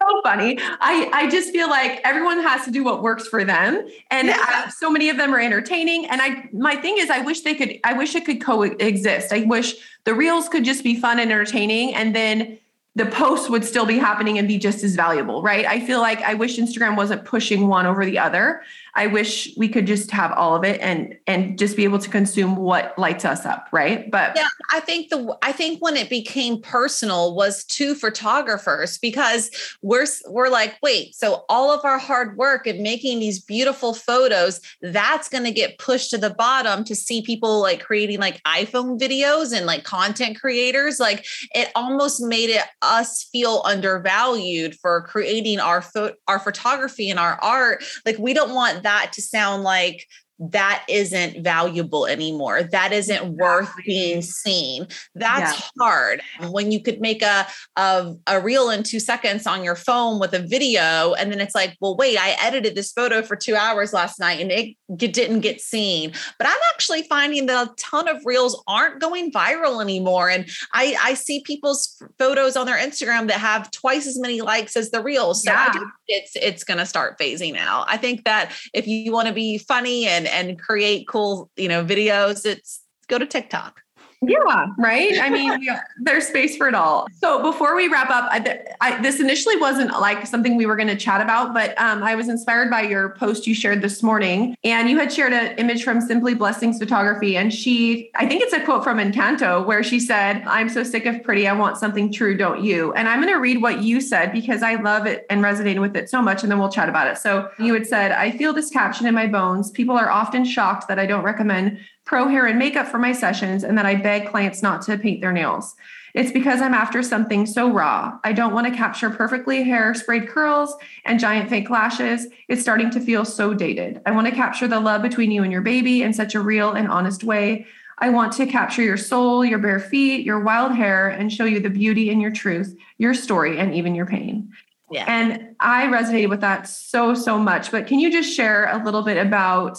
so funny. I, I just feel like everyone has to do what works for them. And yeah. I, so many of them are entertaining. And I, my thing is, I wish they could, I wish it could coexist. I wish the reels could just be fun and entertaining. And then the posts would still be happening and be just as valuable, right? I feel like I wish Instagram wasn't pushing one over the other. I wish we could just have all of it and and just be able to consume what lights us up, right? But yeah, I think the I think when it became personal was to photographers because we're we're like, wait, so all of our hard work and making these beautiful photos, that's going to get pushed to the bottom to see people like creating like iPhone videos and like content creators, like it almost made it us feel undervalued for creating our pho- our photography and our art. Like we don't want that to sound like that isn't valuable anymore. That isn't worth being seen. That's yeah. hard. When you could make a, a a reel in two seconds on your phone with a video, and then it's like, well, wait, I edited this photo for two hours last night and it, didn't get seen. But I'm actually finding that a ton of reels aren't going viral anymore. And I, I see people's photos on their Instagram that have twice as many likes as the reels. So yeah. it's it's gonna start phasing out. I think that if you want to be funny and and create cool, you know, videos, it's go to TikTok. Yeah, right. I mean, there's space for it all. So before we wrap up, I, I, this initially wasn't like something we were going to chat about, but um, I was inspired by your post you shared this morning, and you had shared an image from Simply Blessings Photography, and she, I think it's a quote from Encanto where she said, "I'm so sick of pretty. I want something true, don't you?" And I'm going to read what you said because I love it and resonated with it so much, and then we'll chat about it. So you had said, "I feel this caption in my bones. People are often shocked that I don't recommend." Pro hair and makeup for my sessions and that I beg clients not to paint their nails. It's because I'm after something so raw. I don't want to capture perfectly hair sprayed curls and giant fake lashes. It's starting to feel so dated. I want to capture the love between you and your baby in such a real and honest way. I want to capture your soul, your bare feet, your wild hair, and show you the beauty in your truth, your story, and even your pain. Yeah. And I resonated with that so, so much. But can you just share a little bit about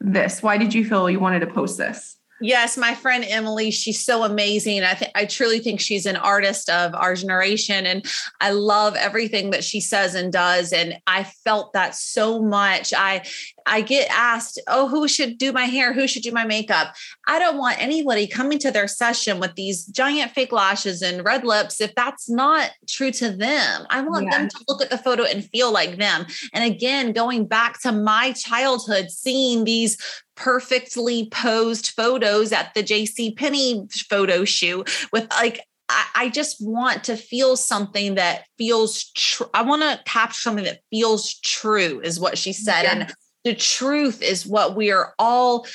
this? Why did you feel you wanted to post this? Yes, my friend Emily, she's so amazing. I think I truly think she's an artist of our generation and I love everything that she says and does and I felt that so much. I I get asked, "Oh, who should do my hair? Who should do my makeup?" I don't want anybody coming to their session with these giant fake lashes and red lips if that's not true to them. I want yeah. them to look at the photo and feel like them. And again, going back to my childhood, seeing these perfectly posed photos at the JC Penney photo shoot with like I, just want to feel something that feels true. I want to capture something that feels true, is what she said. Yeah. And the truth is what we are all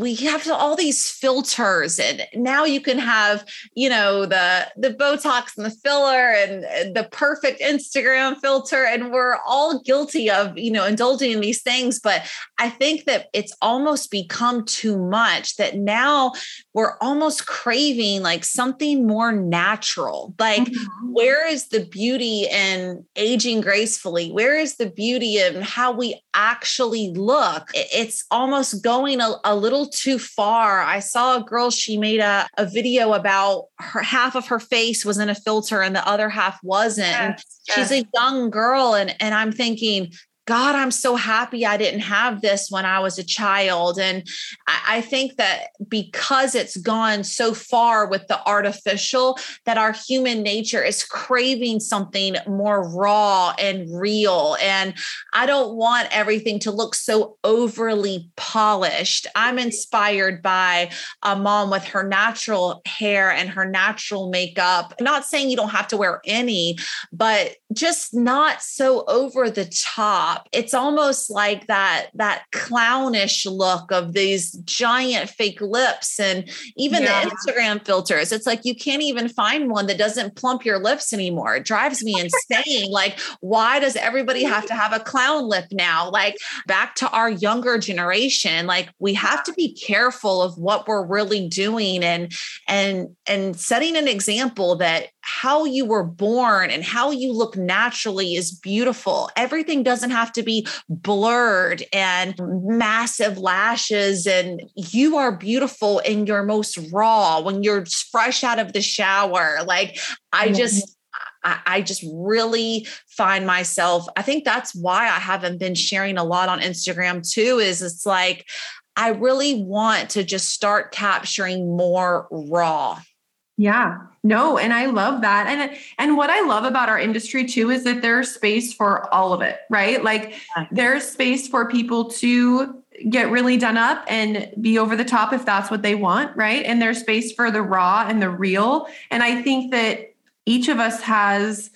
we have all these filters and now you can have you know the the botox and the filler and, and the perfect instagram filter and we're all guilty of you know indulging in these things. But i think that it's almost become too much that now we're almost craving like something more natural. Like mm-hmm. where is the beauty in aging gracefully? Where is the beauty in how we actually look? It's almost going a, a little little too far. I saw a girl, she made a, a video about her half of her face was in a filter and the other half wasn't. Yes, yes. She's a young girl. And, and I'm thinking, God, I'm so happy I didn't have this when I was a child. And I, think that because it's gone so far with the artificial, that our human nature is craving something more raw and real. And I don't want everything to look so overly polished. I'm inspired by a mom with her natural hair and her natural makeup. not saying you don't have to wear any, but just not so over the top. It's almost like that that clownish look of these giant fake lips and even yeah. the Instagram filters. It's like you can't even find one that doesn't plump your lips anymore. It drives me insane. like why does everybody have to have a clown lip now? Like back to our younger generation, like we have to be careful of what we're really doing and and and setting an example that how you were born and how you look naturally is beautiful. Everything doesn't have to be blurred and massive lashes. And you are beautiful in your most raw when you're fresh out of the shower. Like, I just, I, just really find myself, I think that's why I haven't been sharing a lot on Instagram too, is it's like, I really want to just start capturing more raw Yeah. No, and I love that. And and what I love about our industry too is that there's space for all of it, right? Like there's space for people to get really done up and be over the top if that's what they want, right? And there's space for the raw and the real. And I think that each of us has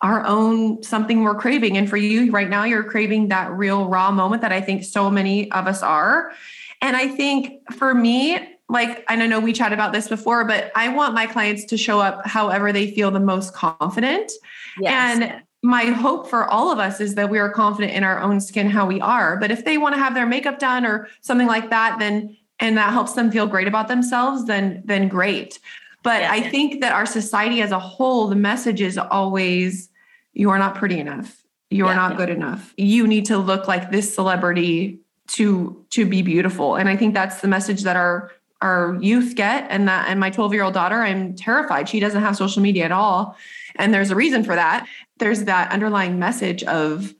our own something we're craving. And for you right now, you're craving that real raw moment that I think so many of us are. And I think for me, like, and I know we chat about this before, but I want my clients to show up however they feel the most confident. Yes. And my hope for all of us is that we are confident in our own skin, how we are. But if they want to have their makeup done or something like that, then and that helps them feel great about themselves, then then great. But yeah. I think that our society as a whole, the message is always you are not pretty enough. You are yeah. not good enough. You need to look like this celebrity to to be beautiful. And I think that's the message that our our youth get. And that and my 12 year old daughter i'm terrified. She doesn't have social media at all. And there's a reason for that. There's that underlying message of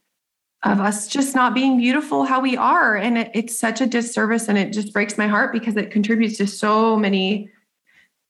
of us just not being beautiful how we are. And it, it's such a disservice and it just breaks my heart because it contributes to so many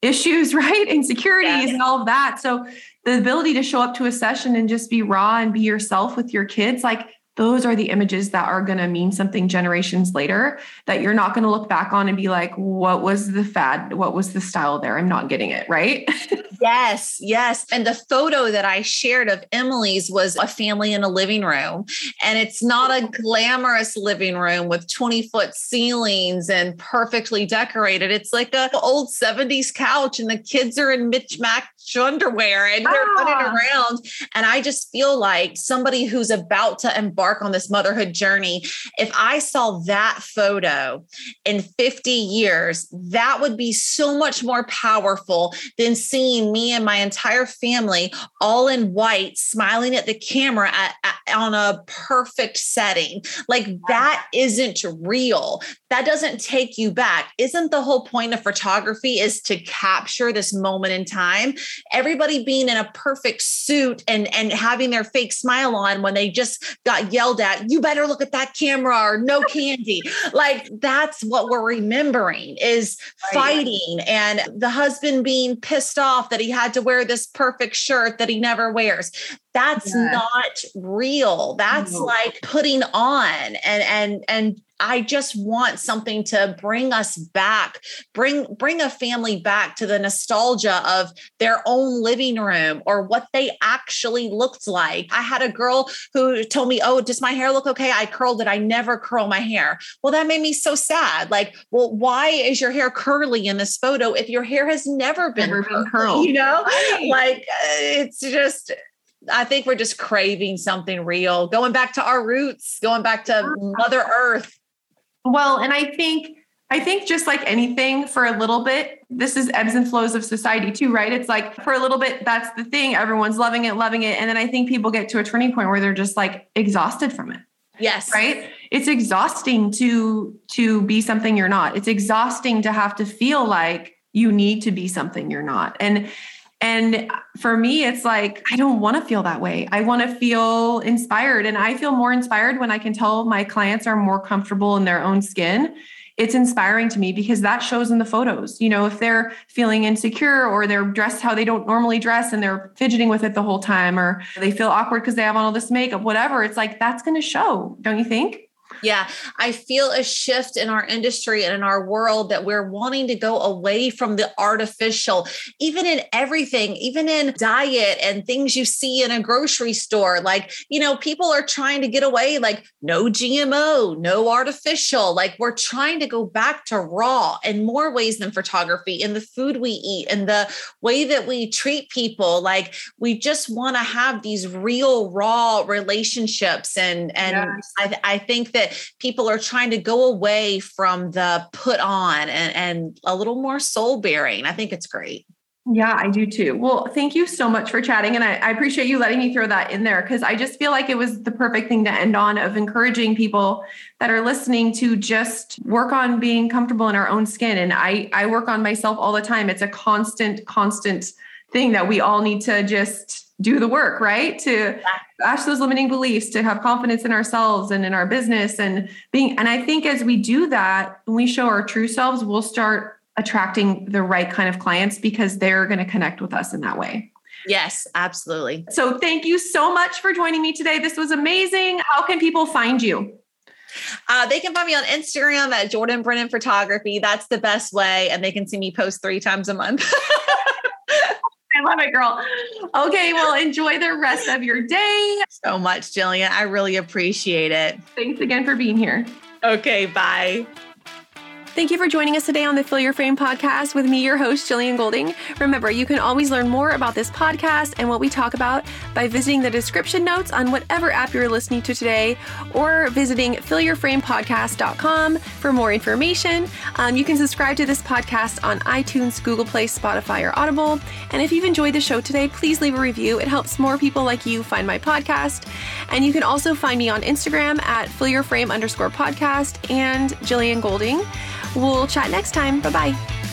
issues right? Insecurities and all of that. So the ability to show up to a session and just be raw and be yourself with your kids like those are the images that are going to mean something generations later that you're not going to look back on and be like, what was the fad? What was the style there? I'm not getting it. Right. yes. Yes. And the photo that I shared of Emily's was a family in a living room. And it's not a glamorous living room with 20 foot ceilings and perfectly decorated. It's like a old 70s couch and the kids are in mismatched underwear and they're ah. running around. And I just feel like somebody who's about to embark on this motherhood journey, if I saw that photo in 50 years, that would be so much more powerful than seeing me and my entire family all in white, smiling at the camera at, at, on a perfect setting. Like that isn't real. That doesn't take you back. Isn't the whole point of photography is to capture this moment in time? Everybody being in a perfect suit and and having their fake smile on when they just got yelled at, you better look at that camera or no candy. like that's what we're remembering is fighting and the husband being pissed off that he had to wear this perfect shirt that he never wears that's not real that's no. like putting on and and and I just want something to bring us back, bring bring a family back to the nostalgia of their own living room or what they actually looked like. I had a girl who told me, "Oh, does my hair look okay? I curled it. I never curl my hair." Well, that made me so sad. Like, well, why is your hair curly in this photo if your hair has never been, never been curled? You know, like uh, it's just I think we're just craving something real, going back to our roots, going back to ah. Mother Earth. Well, and I think I think just like anything for a little bit, this is ebbs and flows of society too, right? It's like for a little bit, that's the thing. Everyone's loving it, loving it. And then I think people get to a turning point where they're just like exhausted from it. Yes. Right. It's exhausting to to be something you're not. It's exhausting to have to feel like you need to be something you're not. And and for me, it's like, I don't want to feel that way. I want to feel inspired. And I feel more inspired when I can tell my clients are more comfortable in their own skin. It's inspiring to me because that shows in the photos. You know, if they're feeling insecure or they're dressed how they don't normally dress and they're fidgeting with it the whole time, or they feel awkward because they have on all this makeup, whatever, it's like that's going to show, don't you think? Yeah, I feel a shift in our industry and in our world that we're wanting to go away from the artificial, even in everything, even in diet and things you see in a grocery store. Like, you know, people are trying to get away, like, no GMO, no artificial. Like, we're trying to go back to raw in more ways than photography, in the food we eat, and the way that we treat people. Like, we just want to have these real, raw relationships. And, and yes. I, I think that people are trying to go away from the put on and, and a little more soul bearing. I think it's great. Yeah, I do too. Well, thank you so much for chatting. And I, I appreciate you letting me throw that in there because I just feel like it was the perfect thing to end on of encouraging people that are listening to just work on being comfortable in our own skin. And I, I work on myself all the time. It's a constant, constant thing that we all need to just do the work, right? To ask those limiting beliefs, to have confidence in ourselves and in our business and being. And I think as we do that, when we show our true selves, we'll start attracting the right kind of clients because they're going to connect with us in that way. Yes, absolutely. So thank you so much for joining me today. This was amazing. How can people find you? Uh, they can find me on Instagram at Jordan Brennan Photography. That's the best way. And they can see me post three times a month. I love it, girl. Okay, well, enjoy the rest of your day. So much, Jillian. I really appreciate it. Thanks again for being here. Okay, bye. Thank you for joining us today on the Fill Your Frame podcast with me, your host, Jillian Golding. Remember, you can always learn more about this podcast and what we talk about by visiting the description notes on whatever app you're listening to today or visiting fillyourframepodcast.com for more information. Um, you can subscribe to this podcast on iTunes, Google Play, Spotify, or Audible. And if you've enjoyed the show today, please leave a review. It helps more people like you find my podcast. And you can also find me on Instagram at fillyourframe underscore podcast and Jillian Golding. We'll chat next time. Bye bye.